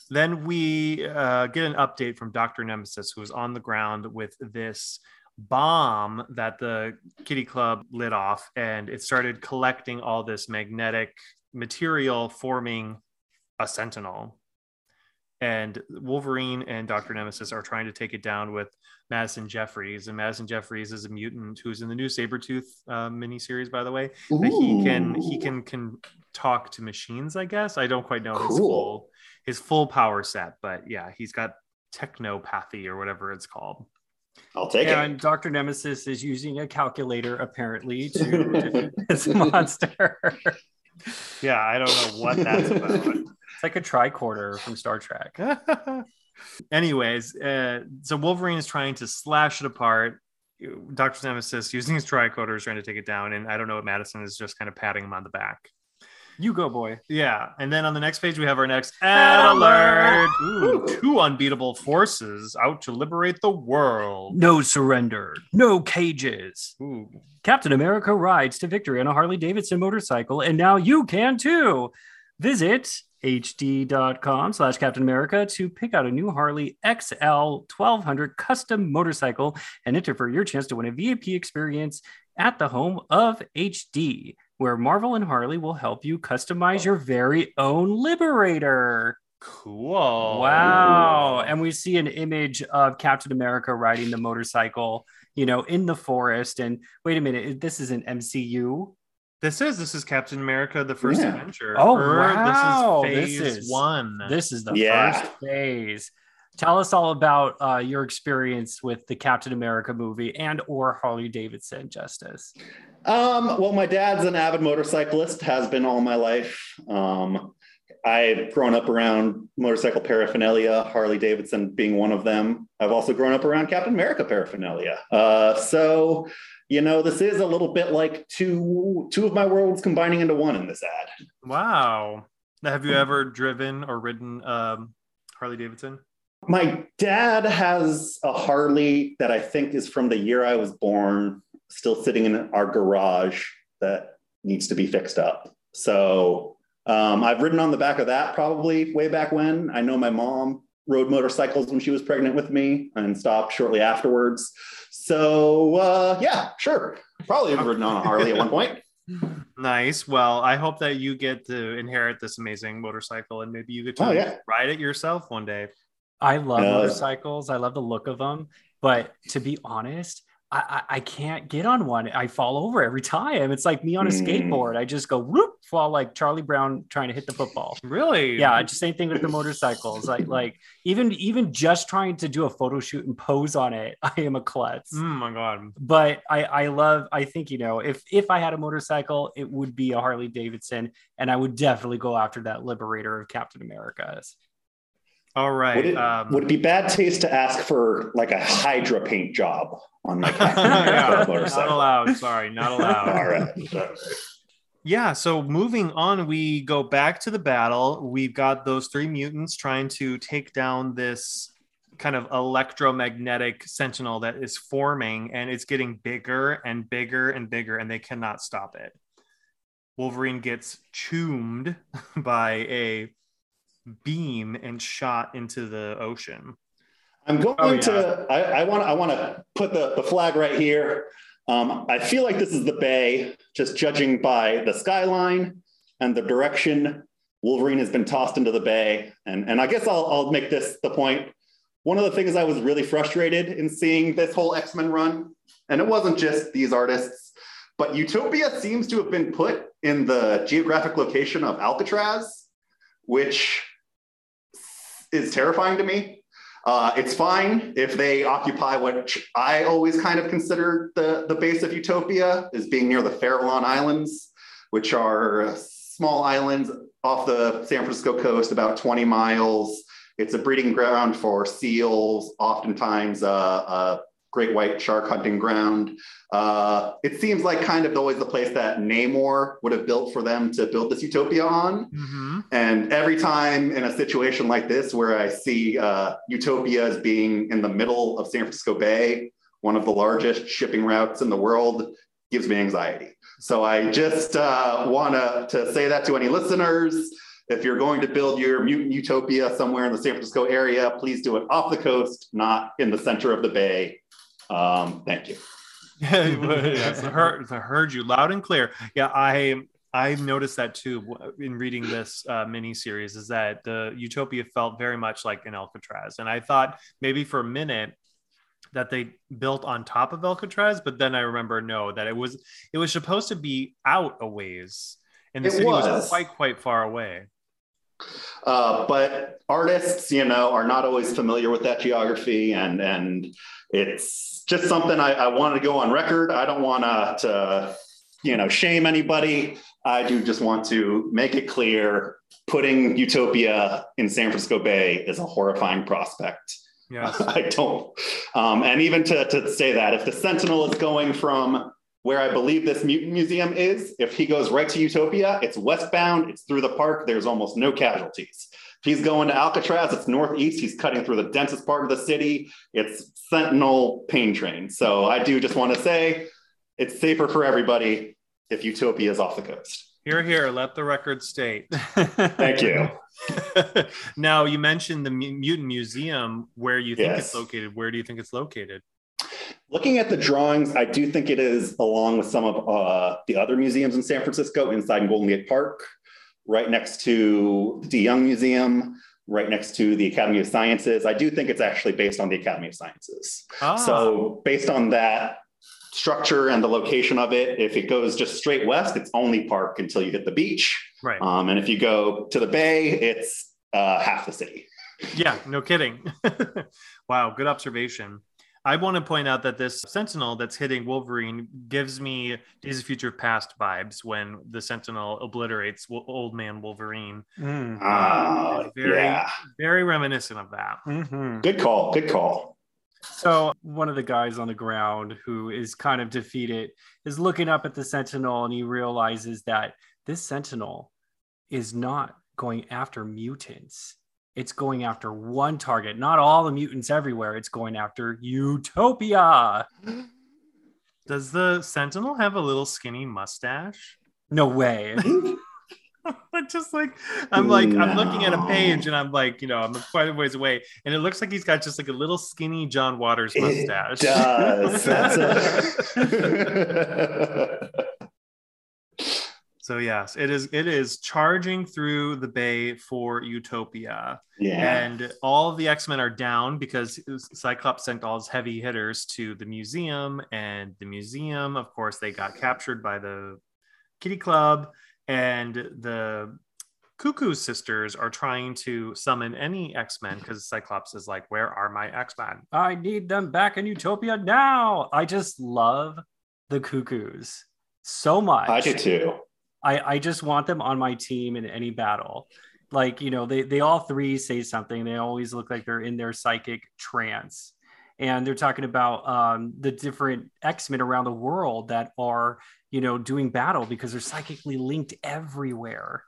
Then we uh, get an update from Dr. Nemesis, who was on the ground with this bomb that the kitty club lit off, and it started collecting all this magnetic material, forming a sentinel. And Wolverine and Dr. Nemesis are trying to take it down with Madison Jeffries. And Madison Jeffries is a mutant who's in the new Sabretooth uh, miniseries, by the way. That he can he can can talk to machines, I guess. I don't quite know his full his full power set, but yeah, he's got technopathy or whatever it's called.
I'll take
and
it.
And Dr. Nemesis is using a calculator apparently to defeat this monster.
Yeah, I don't know what that's about.
It's like a tricorder from Star Trek.
Anyways, uh, so Wolverine is trying to slash it apart. Dr. Nemesis using his tricorder is trying to take it down, and I don't know what Madison is just kind of patting him on the back.
You go, boy.
Yeah, and then on the next page we have our next
Ad alert.
Ooh, two unbeatable forces out to liberate the world.
No surrender, no cages.
Ooh.
Captain America rides to victory on a Harley Davidson motorcycle, and now you can too. Visit hd.com slash Captain America to pick out a new Harley XL 1200 custom motorcycle and enter for your chance to win a VIP experience at the home of HD, where Marvel and Harley will help you customize your very own Liberator.
Cool.
Wow. And we see an image of Captain America riding the motorcycle, you know, in the forest. And wait a minute, this is an MCU.
This is this is Captain America: The First
Yeah.
Adventure.
Oh,
Or
wow.
This
This
is phase
is-
one.
This is the
Yeah.
first phase. Tell us all about uh, your experience with the Captain America movie and or Harley Davidson, Justice.
Um, well, my dad's an avid motorcyclist, has been all my life. Um, I've grown up around motorcycle paraphernalia, Harley Davidson being one of them. I've also grown up around Captain America paraphernalia. Uh, so, you know, this is a little bit like two two of my worlds combining into one in this ad.
Wow. Have you ever driven or ridden um, Harley Davidson?
My dad has a Harley that I think is from the year I was born, still sitting in our garage that needs to be fixed up. So um, I've ridden on the back of that probably way back when. I know my mom rode motorcycles when she was pregnant with me and stopped shortly afterwards. So uh, yeah, sure. Probably have ridden on a Harley at one point.
Nice. Well, I hope that you get to inherit this amazing motorcycle and maybe you get to
Oh, yeah.
ride it yourself one day.
I love
Uh,
motorcycles. I love the look of them. But to be honest, I, I, can't get on one. I fall over every time. It's like me on a
Mm.
skateboard. I just go whoop, fall like Charlie Brown trying to hit the football.
Really?
Yeah, just same thing with the motorcycles. Like like even even just trying to do a photo shoot and pose on it, I am a klutz.
Oh my god.
But I I love. I think you know if if I had a motorcycle, it would be a Harley Davidson, and I would definitely go after that Liberator of Captain America's.
All right.
Would it,
um,
would it be bad taste to ask for like a Hydra paint job on my
yeah, not allowed. Sorry, not allowed.
All right.
Yeah, so moving on, we go back to the battle. We've got those three mutants trying to take down this kind of electromagnetic sentinel that is forming, and it's getting bigger and bigger and bigger, and they cannot stop it. Wolverine gets choomed by a beam and shot into the ocean.
I'm going
Oh, yeah.
to. I, I want. I want to put the, the flag right here. Um, I feel like this is the bay, just judging by the skyline and the direction Wolverine has been tossed into the bay. And and I guess I'll I'll make this the point. One of the things I was really frustrated in seeing this whole X Men run, and it wasn't just these artists, but Utopia seems to have been put in the geographic location of Alcatraz, which is terrifying to me. Uh, it's fine if they occupy what I always kind of consider the, the base of Utopia is being near the Farallon Islands, which are small islands off the San Francisco coast, about 20 miles. It's a breeding ground for seals, oftentimes uh, a great white shark hunting ground. Uh, it seems like kind of always the place that Namor would have built for them to build this Utopia on.
Mm-hmm.
And every time in a situation like this, where I see uh, Utopia as being in the middle of San Francisco Bay, one of the largest shipping routes in the world, gives me anxiety. So I just uh, want to say that to any listeners. If you're going to build your mutant utopia somewhere in the San Francisco area, please do it off the coast, not in the center of the bay. Um, thank you.
yes, I heard, I heard you loud and clear. Yeah, I I noticed that too in reading this uh, mini series. Is that the Utopia felt very much like an Alcatraz, and I thought maybe for a minute that they built on top of Alcatraz, but then I remember no, that it was it was supposed to be out a ways, and the it city was. was quite quite far away.
Uh, but artists, you know, are not always familiar with that geography, and and it's just something I, I wanted to go on record. I don't want to, you know, shame anybody. I do just want to make it clear: putting Utopia in San Francisco Bay is a horrifying prospect.
Yes.
I don't. Um, and even to, to say that, if the Sentinel is going from where I believe this mutant museum is, if he goes right to Utopia, it's westbound, it's through the park, there's almost no casualties. If he's going to Alcatraz, it's northeast, he's cutting through the densest part of the city, it's Sentinel pain train. So I do just want to say it's safer for everybody if Utopia is off the coast.
Here, here, let the record state.
Thank you.
now, you mentioned the Mutant Museum, where you think yes. it's located. Where do you think it's located?
Looking at the drawings, I do think it is along with some of uh, the other museums in San Francisco inside Golden Gate Park, right next to the De Young Museum, right next to the Academy of Sciences. I do think it's actually based on the Academy of Sciences. Ah. So, based on that structure and the location of it, if it goes just straight west, it's only park until you hit the beach.
Right.
Um, and if you go to the bay, it's uh, half the city.
Yeah, no kidding. wow, good observation. I want to point out that this Sentinel that's hitting Wolverine gives me Days of Future Past vibes when the Sentinel obliterates Old Man Wolverine.
Mm. Uh,
very,
yeah.
very reminiscent of that.
Mm-hmm. Good call. Good call.
So one of the guys on the ground who is kind of defeated is looking up at the Sentinel and he realizes that this Sentinel is not going after mutants it's going after one target, not all the mutants everywhere. It's going after Utopia.
Does the Sentinel have a little skinny mustache?
No way.
but just like I'm like no. I'm looking at a page and I'm like, you know, I'm quite a ways away, and it looks like he's got just like a little skinny John Waters mustache.
It does.
So yes, it is. It is charging through the bay for Utopia.
Yeah.
And all the X Men are down because Cyclops sent all his heavy hitters to the museum, and the museum, of course, they got captured by the Kitty Club, and the Cuckoo sisters are trying to summon any X Men because Cyclops is like, "Where are my X Men?
I need them back in Utopia now." I just love the Cuckoos so much.
I do too.
I, I just want them on my team in any battle. Like, you know, they, they all three say something. They always look like they're in their psychic trance. And they're talking about um, the different X Men around the world that are, you know, doing battle because they're psychically linked everywhere.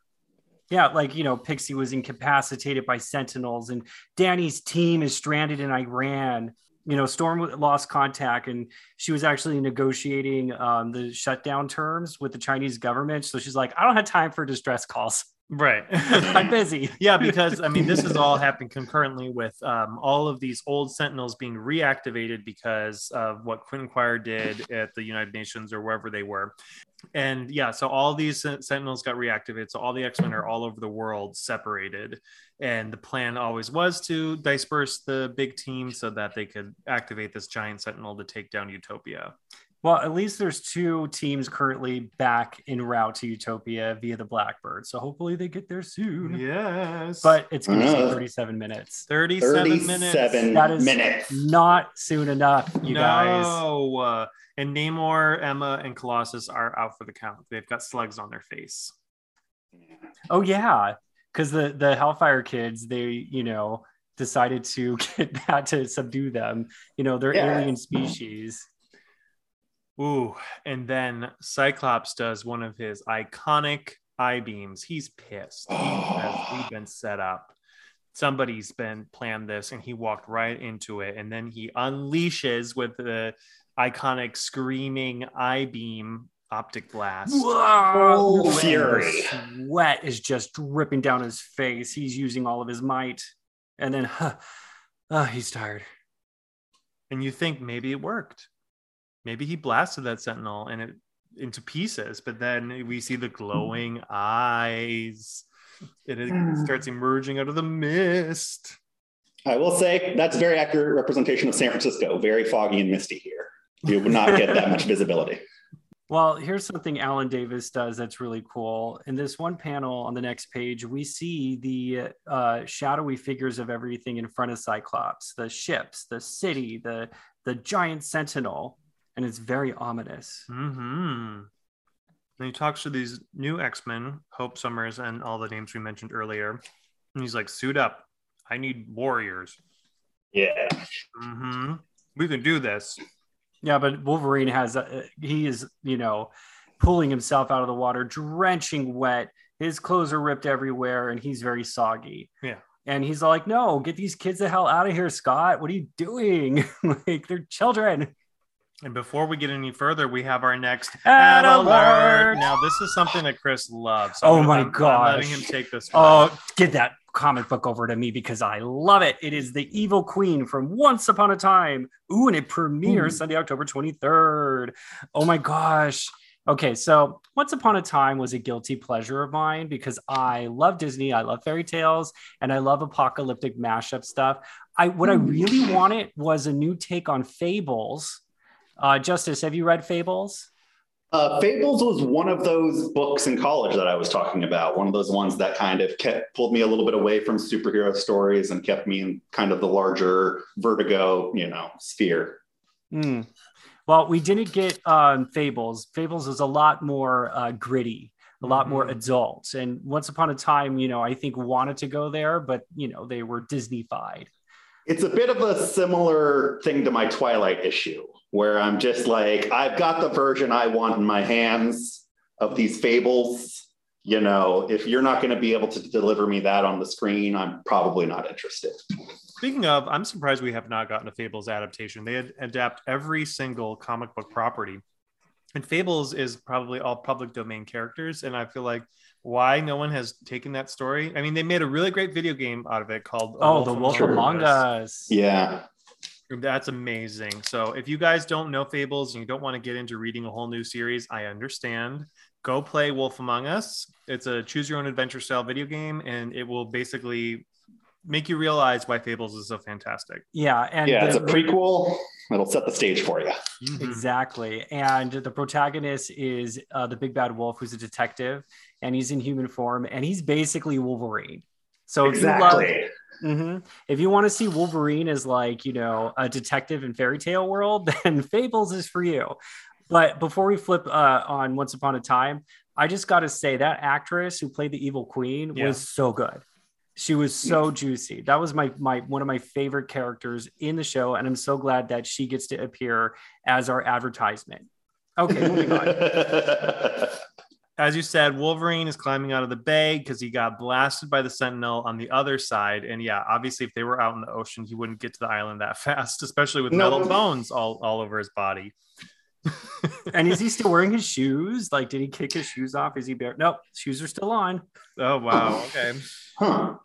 Yeah, like, you know, Pixie was incapacitated by Sentinels, and Danny's team is stranded in Iran you know, Storm lost contact and she was actually negotiating um, the shutdown terms with the Chinese government. So she's like, I don't have time for distress calls.
Right.
I'm busy.
yeah, because I mean, this is all happening concurrently with um, all of these old Sentinels being reactivated because of what Quentin Quire did at the United Nations or wherever they were. And yeah, so all these Sentinels got reactivated. So all the X Men are all over the world separated. And the plan always was to disperse the big team so that they could activate this giant Sentinel to take down Utopia.
Well, at least there's two teams currently back en route to Utopia via the Blackbird. So hopefully they get there soon.
Yes.
But it's going to take 37 minutes.
37, 37 minutes.
That is
minutes.
not soon enough, you
no.
guys.
No. Uh, and Namor, Emma, and Colossus are out for the count. They've got slugs on their face.
Oh, yeah. Because the, the Hellfire kids, they, you know, decided to get that to subdue them. You know, they're yeah. alien species.
Ooh, and then Cyclops does one of his iconic eye beams. He's pissed. He has been set up. Somebody's been planned this, and he walked right into it. And then he unleashes with the iconic screaming eye beam optic blast.
Whoa!
Fury.
Sweat is just dripping down his face. He's using all of his might. And then, huh, oh, he's tired.
And you think maybe it worked. Maybe he blasted that sentinel and it into pieces, but then we see the glowing eyes. And it starts emerging out of the mist.
I will say that's a very accurate representation of San Francisco. Very foggy and misty here. You would not get that much visibility.
Well, here's something Alan Davis does that's really cool. In this one panel on the next page, we see the uh, shadowy figures of everything in front of Cyclops the ships, the city, the, the giant sentinel, and it's very ominous.
Mm-hmm. And he talks to these new X Men, Hope Summers, and all the names we mentioned earlier. And he's like, suit up. I need warriors.
Yeah.
Mm-hmm. We can do this.
Yeah, but Wolverine has, a, he is, you know, pulling himself out of the water, drenching wet. His clothes are ripped everywhere and he's very soggy.
Yeah.
And he's like, no, get these kids the hell out of here, Scott. What are you doing? like, they're children.
And before we get any further, we have our next
Ad
ad
alert.
Now, this is something that Chris loves.
Oh
I'm-
my gosh.
letting him take this. one.
Oh, get that comic book over to me because I love it. It is The Evil Queen from Once Upon a Time. Ooh, and it premieres
Ooh.
Sunday, October 23rd. Oh my gosh. Okay, so Once Upon a Time was a guilty pleasure of mine because I love Disney, I love fairy tales, and I love apocalyptic mashup stuff. I what I hmm. really wanted was a new take on Fables. Uh, Justice, have you read Fables?
Uh, Fables was one of those books in college that I was talking about. One of those ones that kind of kept pulled me a little bit away from superhero stories and kept me in kind of the larger Vertigo, you know, sphere.
Hmm. Well, we didn't get um, Fables. Fables is a lot more uh, gritty, a lot more
Mhm.
adult. And Once Upon a Time, you know, I think wanted to go there, but you know, they were Disney-fied.
It's a bit of a similar thing to my Twilight issue, where I'm just like, I've got the version I want in my hands of these fables. You know, if you're not going to be able to deliver me that on the screen, I'm probably not interested.
Speaking of, I'm surprised we have not gotten a Fables adaptation. They ad- adapt every single comic book property. And Fables is probably all public domain characters. And I feel like why no one has taken that story. I mean, they made a really great video game out of it called A
Oh, The Wolf Among Us.
Yeah.
That's amazing. So if you guys don't know Fables and you don't want to get into reading a whole new series, I understand. Go play Wolf Among Us. It's a choose your own adventure style video game, and it will basically make you realize why Fables is so fantastic.
Yeah, and
yeah,
the-
it's a prequel. It'll set the stage for you.
Mm-hmm.
Exactly. And the protagonist is uh, the big bad wolf, who's a detective, and he's in human form, and he's basically Wolverine. So if you love, Mhm. if you want to see Wolverine as like you know a detective in fairy tale world, then Fables is for you. But before we flip uh, on Once Upon a Time, I just got to say that actress who played the evil queen
Yeah.
was so good. She was so juicy. That was my my one of my favorite characters in the show, and I'm so glad that she gets to appear as our advertisement. Okay, moving on.
As you said, Wolverine is climbing out of the bay because he got blasted by the Sentinel on the other side. And yeah, obviously, if they were out in the ocean, he wouldn't get to the island that fast, especially with
No.
metal bones all, all over his body.
and is he still wearing his shoes? Like, did he kick his shoes off? Is he bare? Nope, shoes are still on.
Oh, wow. Okay.
huh.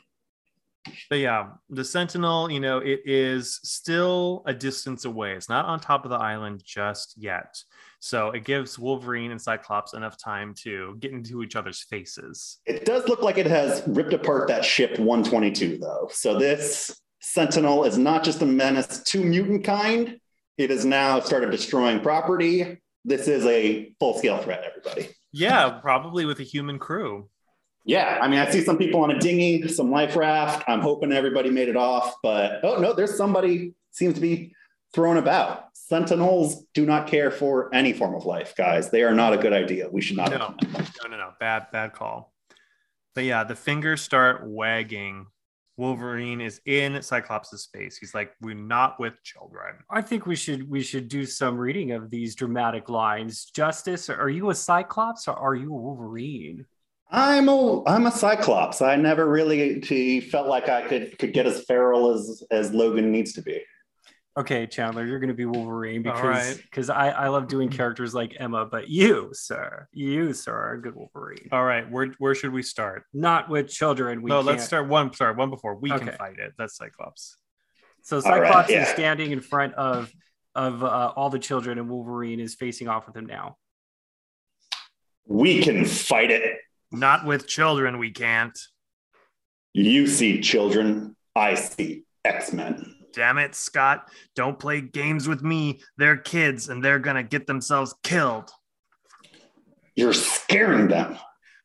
But yeah, the Sentinel, you know, it is still a distance away. It's not on top of the island just yet. So it gives Wolverine and Cyclops enough time to get into each other's faces.
It does look like it has ripped apart that ship 122, though. So this Sentinel is not just a menace to mutant kind, it has now started destroying property. This is a full scale threat, everybody.
Yeah, probably with a human crew.
Yeah, I mean, I see some people on a dinghy, some life raft. I'm hoping everybody made it off, but oh no, there's somebody seems to be thrown about. Sentinels do not care for any form of life, guys. They are not a good idea. We should not.
No, no, no, no. Bad, bad call. But yeah, the fingers start wagging. Wolverine is in Cyclops' space. He's like, we're not with children.
I think we should we should do some reading of these dramatic lines. Justice, are you a Cyclops or are you a Wolverine?
I'm a I'm a Cyclops. I never really felt like I could could get as feral as as Logan needs to be.
Okay, Chandler, you're going to be Wolverine
All
because
right.
because I, I love doing characters like Emma, but you, sir, you, sir, are a good Wolverine.
All right, where where should we start?
Not with children. We
no, let's start one. Sorry, one before we can fight it. That's Cyclops.
So Cyclops is
yeah.
standing in front of of uh, all the children, and Wolverine is facing off with him now.
We can fight it.
Not with children, we can't.
You see children, I see X Men.
Damn it, Scott! Don't play games with me. They're kids, and they're gonna get themselves killed.
You're scaring them.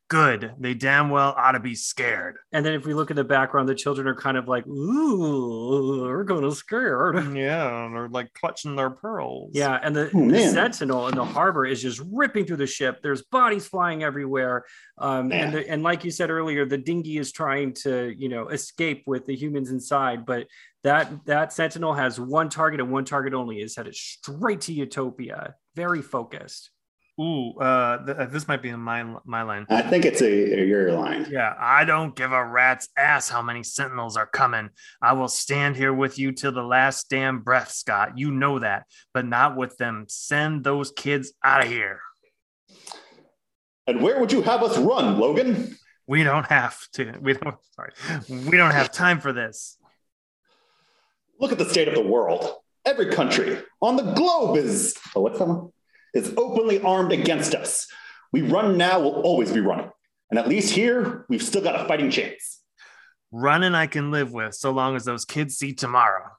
Good. They damn well ought to be scared.
And then if we look at the background, the children are kind of like, "Ooh, we're going to scared."
Yeah, they're like clutching their pearls.
Yeah, and the,
Oh,
the sentinel in the harbor is just ripping through the ship. There's bodies flying everywhere, um, and the, and like you said earlier, the dinghy is trying to you know escape with the humans inside, but that that sentinel has one target and one target only is headed straight to Utopia. Very focused.
Ooh, uh, th- this might be in my my line.
I think it's a, a your line.
Yeah, I don't give a rat's ass how many sentinels are coming. I will stand here with you till the last damn breath, Scott. You know that, but not with them. Send those kids out of here.
And where would you have us run, Logan?
We don't have to. We don't. Sorry, we don't have time for this.
Look at the state of the world. Every country on the globe is oh, what's that one? Is openly armed against us. We run now, we'll always be running. And at least here, we've still got a fighting chance.
Running, I can live with, so long as those kids see tomorrow.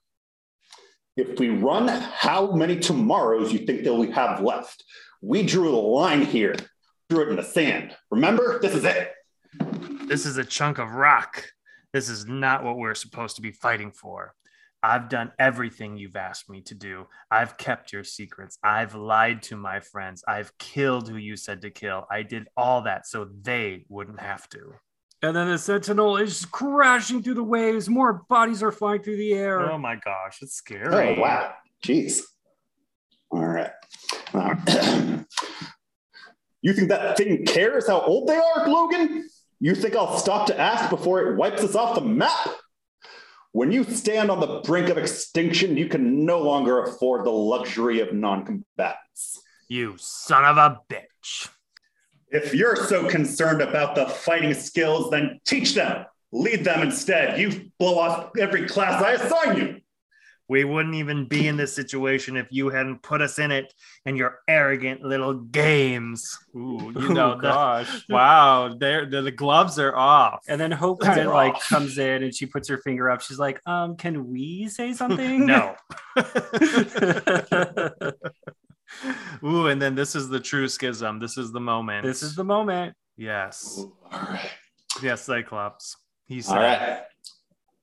If we run, how many tomorrows you think they'll have left? We drew a line here, drew it in the sand. Remember, this is it.
This is a chunk of rock. This is not what we're supposed to be fighting for. I've done everything you've asked me to do. I've kept your secrets. I've lied to my friends. I've killed who you said to kill. I did all that so they wouldn't have to.
And then the sentinel is crashing through the waves. More bodies are flying through the air.
Oh my gosh, it's scary.
Oh, wow. Jeez. All right. Uh, you think that thing cares how old they are, Logan? You think I'll stop to ask before it wipes us off the map? When you stand on the brink of extinction, you can no longer afford the luxury of non combatants.
You son of a bitch.
If you're so concerned about the fighting skills, then teach them. Lead them instead. You blow off every class I assign you.
We wouldn't even be in this situation if you hadn't put us in it and your arrogant little games. Ooh, you know,
oh
the-
gosh.
wow, they're, the, the gloves are off.
And then Hope kind of like
off.
comes in and she puts her finger up. She's like, um, can we say something?
no. Ooh, and then this is the true schism. This is the moment.
this is the moment.
yes,
All right.
yes, Cyclops. He said,
All right.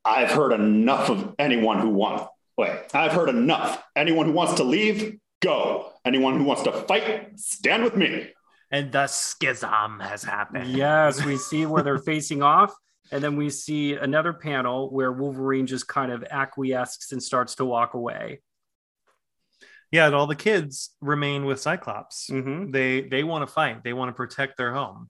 I've heard enough of anyone who wants. Wait, I've heard enough. Anyone who wants to leave, go. Anyone who wants to fight, stand with me.
and the schism has happened.
Yes, we see where they're facing off. And then we see another panel where Wolverine just kind of acquiesces and starts to walk away.
yeah. And all the kids remain with Cyclops.
Mm-hmm.
They they want to fight. They want to protect their home.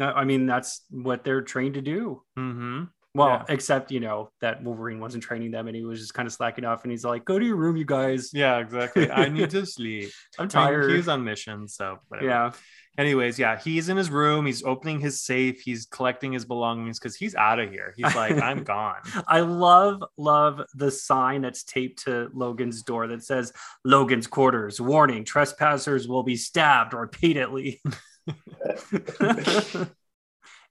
I mean, that's what they're trained to do.
Mm-hmm.
Well,
Yeah.
except, you know, that Wolverine wasn't training them and he was just kind of slacking off and he's like, go to your room, you guys.
Yeah, exactly. I need to sleep.
I'm
I mean,
tired.
He's on mission, so whatever.
yeah.
Anyways, yeah, he's in his room. He's opening his safe. He's collecting his belongings because he's out of here. He's like, I'm gone.
I love, love the sign that's taped to Logan's door that says Logan's quarters. Warning, trespassers will be stabbed repeatedly.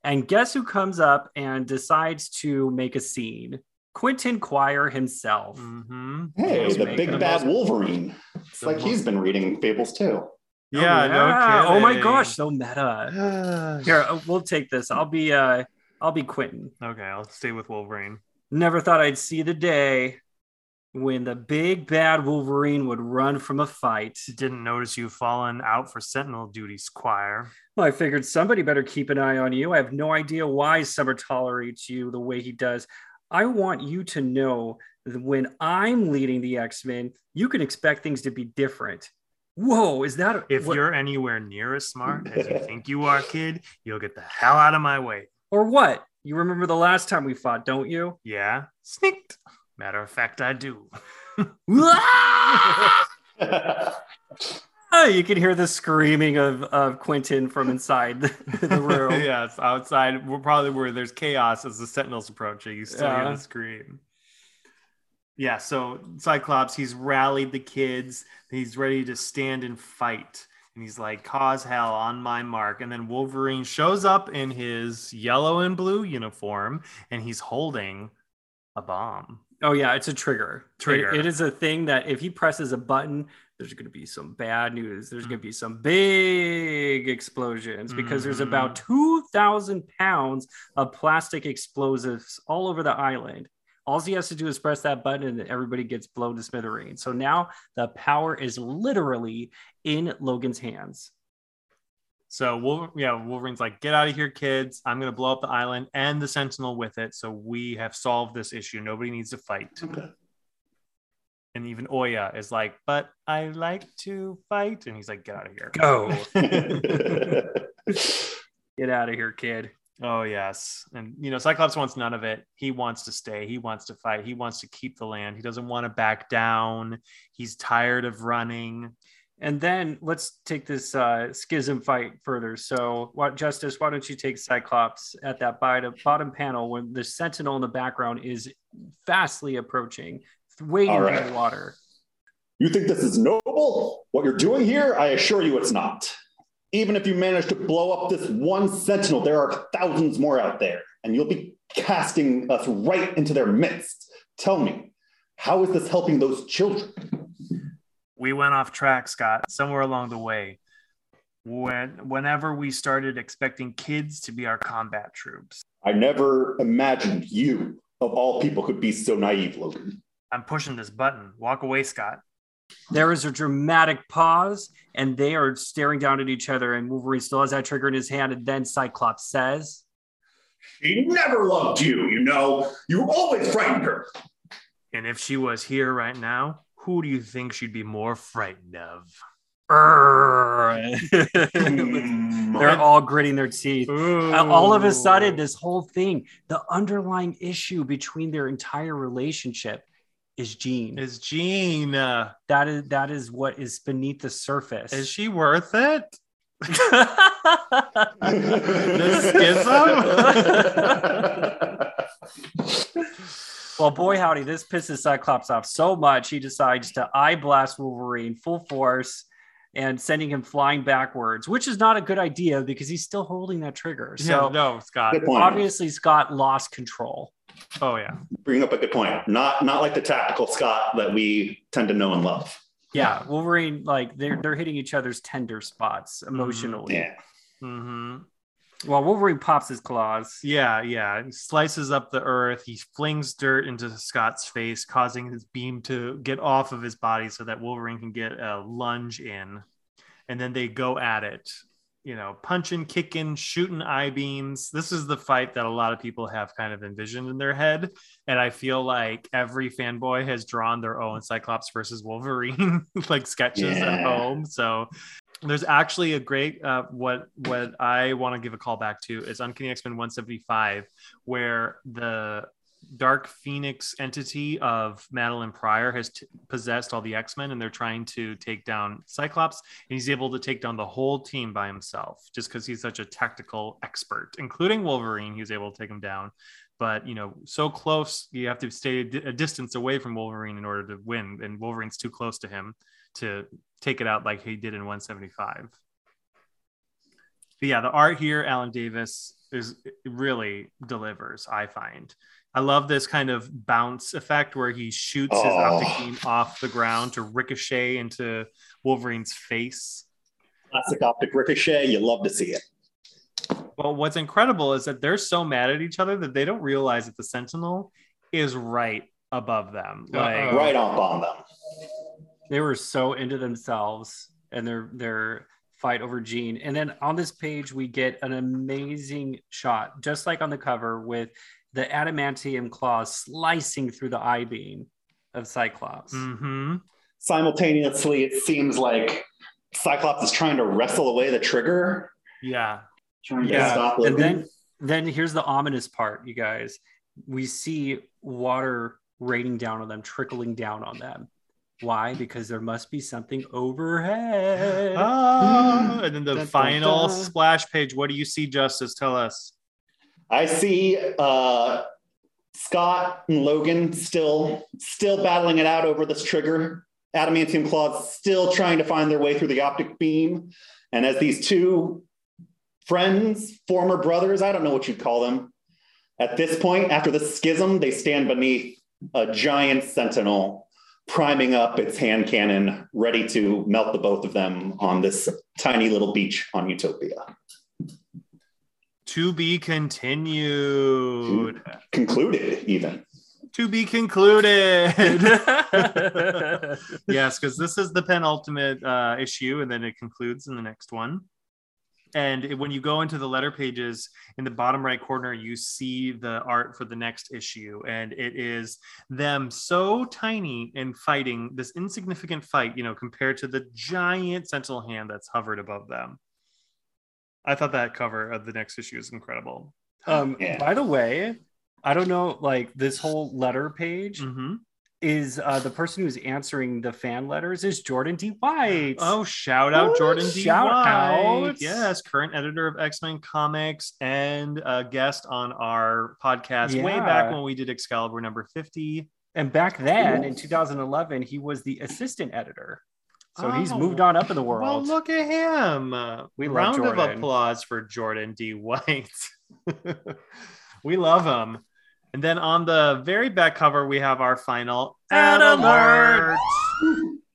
and guess who comes up and decides to make a scene? Quentin Quire himself.
hmm
Hey,
Yes,
the big
the
bad
most-
Wolverine. It's like
most-
he's been reading Fables too.
Yeah, no
Oh my gosh, so meta. Here, uh, we'll take this. I'll be uh I'll be Quentin.
okay, I'll stay with Wolverine.
Never thought I'd see the day when the big bad Wolverine would run from a fight.
Didn't notice you fallen out for Sentinel duty, Squire.
Well, I figured somebody better keep an eye on you. I have no idea why Summer tolerates you the way he does. I want you to know that when I'm leading the X Men, you can expect things to be different. Whoa, is that
If
what-
you're anywhere near as smart as you think you are, kid, you'll get the hell out of my way.
or what? You remember the last time we fought, don't you?
Yeah, sneaked. Matter of fact, I do.
Ah, you can hear the screaming of, of Quentin from inside the, the room.
yes, outside. We're probably where there's chaos as the Sentinels approaching. You still hear
Yeah.
the scream. Yeah, so Cyclops, he's rallied the kids. He's ready to stand and fight. And he's like, cause hell on my mark. And then Wolverine shows up in his yellow and blue uniform and he's holding a bomb.
Oh yeah, it's a trigger.
Trigger.
It- it is a thing that if he presses a button, there's going to be some bad news. There's going to mm-hmm. be some big explosions because there's mm-hmm. about two thousand pounds of plastic explosives all over the island. All he has to do is press that button, and everybody gets blown to smithereens. So now the power is literally in Logan's hands.
So Wolver- yeah, Wolverine's like, get out of here, kids. I'm gonna blow up the island and the Sentinel with it. So we have solved this issue. Nobody needs to fight. And even Oya is like, but I like to fight. And he's like, get out of here.
Go. Get out of here, kid.
Oh yes. And you know, Cyclops wants none of it. He wants to stay. He wants to fight. He wants to keep the land. He doesn't want to back down. He's tired of running.
And then let's take this uh, schism fight further. So, what Justice? Why don't you take Cyclops at that bottom bottom panel when the Sentinel in the background is fastly approaching,
All
through
right.
the water.
You think this is noble? What you're doing here? I assure you it's not. Even if you manage to blow up this one sentinel, there are thousands more out there, and you'll be casting us right into their midst. Tell me, how is this helping those children?
We went off track, Scott, somewhere along the way. When whenever we started expecting kids to be our combat troops.
I never imagined you, of all people, could be so naive, Logan.
I'm pushing this button. Walk away, Scott.
There is a dramatic pause, and they are staring down at each other. And Wolverine still has that trigger in his hand. And then Cyclops says,
She never loved you, you know. You always frightened her.
And if she was here right now, who do you think she'd be more frightened of?
They're all gritting their teeth. Uh, all of a sudden this whole thing the underlying issue between their entire relationship is Jean.
is Jean. Uh,
that is that is what is beneath the surface.
is she worth it?
well, boy, howdy, this pisses Cyclops off so much he decides to eye blast Wolverine full force and sending him flying backwards, which is not a good idea because he's still holding that trigger.
Yeah,
So
no, Scott.
Good point.
obviously, Scott lost control.
Oh yeah.
Bring up a good point. Not not like the tactical Scott that we tend to know and love.
Yeah, Wolverine, like they're they're hitting each other's tender spots emotionally.
Yeah.
hmm
Well, Wolverine pops his claws.
Yeah, yeah. He slices up the earth. He flings dirt into Scott's face, causing his beam to get off of his body so that Wolverine can get a lunge in. And then they go at it, you know, punching, kicking, shooting eye beams. This is the fight that a lot of people have kind of envisioned in their head. And I feel like every fanboy has drawn their own Cyclops versus Wolverine like sketches at home. So there's actually a great uh, what what I want to give a call back to is Uncanny X Men 175, where the Dark Phoenix entity of Madeline Pryor has t- possessed all the X Men, and they're trying to take down Cyclops, and he's able to take down the whole team by himself, just because he's such a tactical expert, including Wolverine. He was able to take him down, but you know, so close, you have to stay a, di- a distance away from Wolverine in order to win, and Wolverine's too close to him to take it out like he did in 175. But yeah, the art here, Alan Davis, is really delivers. I find. I love this kind of bounce effect where he shoots his
Oh.
optic beam off the ground to ricochet into Wolverine's face.
Classic optic ricochet. You love to see it.
Well, what's incredible is that they're so mad at each other that they don't realize that the Sentinel is right above them. Like,
Uh-oh.
Right up on them.
They were so into themselves and their their fight over Jean. And then on this page, we get an amazing shot, just like on the cover, with the adamantium claws slicing through the eye beam of Cyclops.
Mm-hmm.
Simultaneously, it seems like Cyclops is trying to wrestle away the trigger,
Yeah.
trying to
Yeah,
stop
And then then here's the ominous part, you guys. We see water raining down on them, trickling down on them. Why? Because there must be something overhead.
Ah, and then the
Dun, dun,
final
dun.
splash page. What do you see, Justice? Tell us.
I see uh, Scott and Logan still still battling it out over this trigger. Adamantium claws still trying to find their way through the optic beam, and as these two friends, former brothers, I don't know what you'd call them, at this point after the schism, they stand beneath a giant sentinel, priming up its hand cannon, ready to melt the both of them on this tiny little beach on Utopia.
To be continued.
Concluded, even.
To be concluded. yes, because this is the penultimate uh, issue, and then it concludes in the next one. And it- when you go into the letter pages in the bottom right corner, you see the art for the next issue, and it is them so tiny and fighting this insignificant fight, you know, compared to the giant sentinel hand that's hovered above them. I thought that cover of the next issue is incredible.
um,
Yeah.
By the way, I don't know, like this whole letter page
hmm
is uh, the person who's answering the fan letters is Jordan D. White.
Oh, shout out
Ooh,
Jordan D.
shout
White.
out.
Yes, current editor of X Men Comics and a guest on our podcast way back when we did Excalibur number 50.
And back then in 2011, he was the assistant editor. So he's
Oh,
moved on up in the world.
Well, look at him.
We love
Round of applause for Jordan D. White. we love him. And then on the very back cover, we have our final
Ad
ad
alert.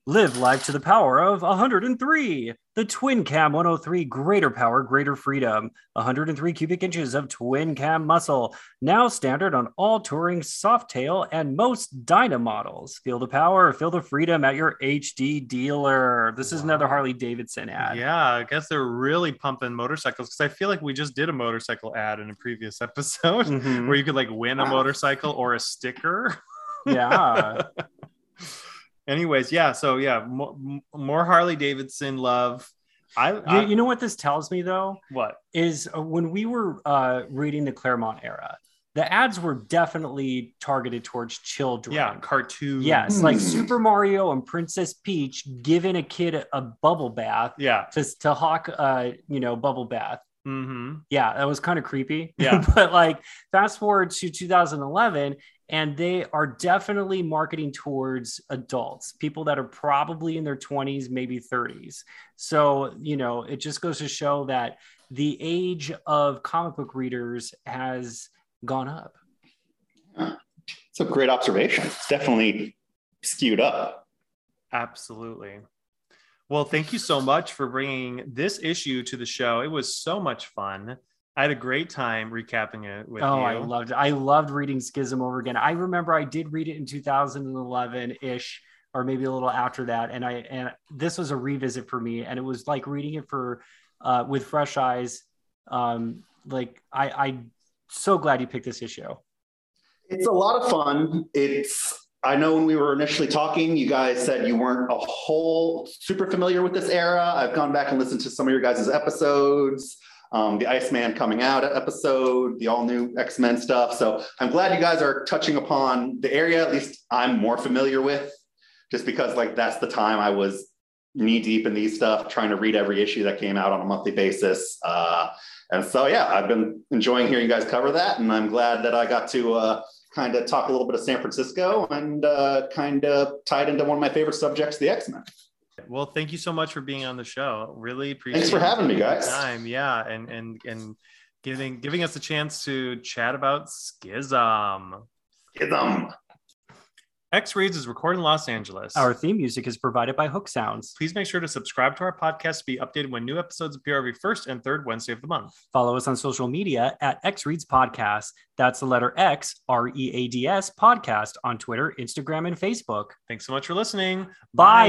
Live life to the power of 103. The Twin Cam 103 greater power, greater freedom. 103 cubic inches of twin cam muscle. Now standard on all touring Softail and most Dyna models. Feel the power, feel the freedom at your HD dealer. This is another Harley Davidson ad.
Yeah, I guess they're really pumping motorcycles because I feel like we just did a motorcycle ad in a previous episode
Mhm.
where you could like win a
Wow.
motorcycle or a sticker.
yeah.
Anyways, yeah, so yeah, more, more Harley Davidson love. I,
You,
I
you know what this tells me though?
what?
is uh, when we were uh, reading the Claremont era, the ads were definitely targeted towards children.
Yeah, cartoon.
Yes, like
Hmm.
Super Mario and Princess Peach giving a kid a, a bubble bath
Yeah.
to, to hawk, uh, you know, bubble bath.
Mm-hmm.
Yeah, that was kind of creepy.
Yeah.
but like fast forward to 2011, and they are definitely marketing towards adults, people that are probably in their 20s, maybe 30s. So, you know, it just goes to show that the age of comic book readers has gone up.
It's a great observation. It's definitely skewed up.
Absolutely. Well, thank you so much for bringing this issue to the show. It was so much fun. I had a great time recapping it with
oh,
you.
I loved it. I loved reading Schism over again. I remember I did read it in 2011 ish, or maybe a little after that. And I and this was a revisit for me, and it was like reading it for uh, with fresh eyes. Um, like I, I so glad you picked this issue.
It's a lot of fun. It's I know when we were initially talking, you guys said you weren't a whole super familiar with this era. I've gone back and listened to some of your guys' episodes, um, the Iceman coming out episode, the all new X Men stuff. So I'm glad you guys are touching upon the area. At least I'm more familiar with, just because like that's the time I was knee deep in these stuff, trying to read every issue that came out on a monthly basis. Uh, and so yeah, I've been enjoying hearing you guys cover that, and I'm glad that I got to. Uh, kind of talk a little bit of San Francisco and uh, kind of tied into one of my favorite subjects, the X Men.
Well, thank you so much for being on the show. Really appreciate
Thanks for having me, guys.
Time, yeah, and and and giving giving us a chance to chat about Schism.
Them.
X Reads is recorded in Los Angeles.
Our theme music is provided by Hook Sounds.
Please make sure to subscribe to our podcast to be updated when new episodes appear every first and third Wednesday of the month.
Follow us on social media at X Reads Podcast. That's the letter X R E A D S Podcast on Twitter, Instagram, and Facebook.
Thanks so much for listening.
Bye.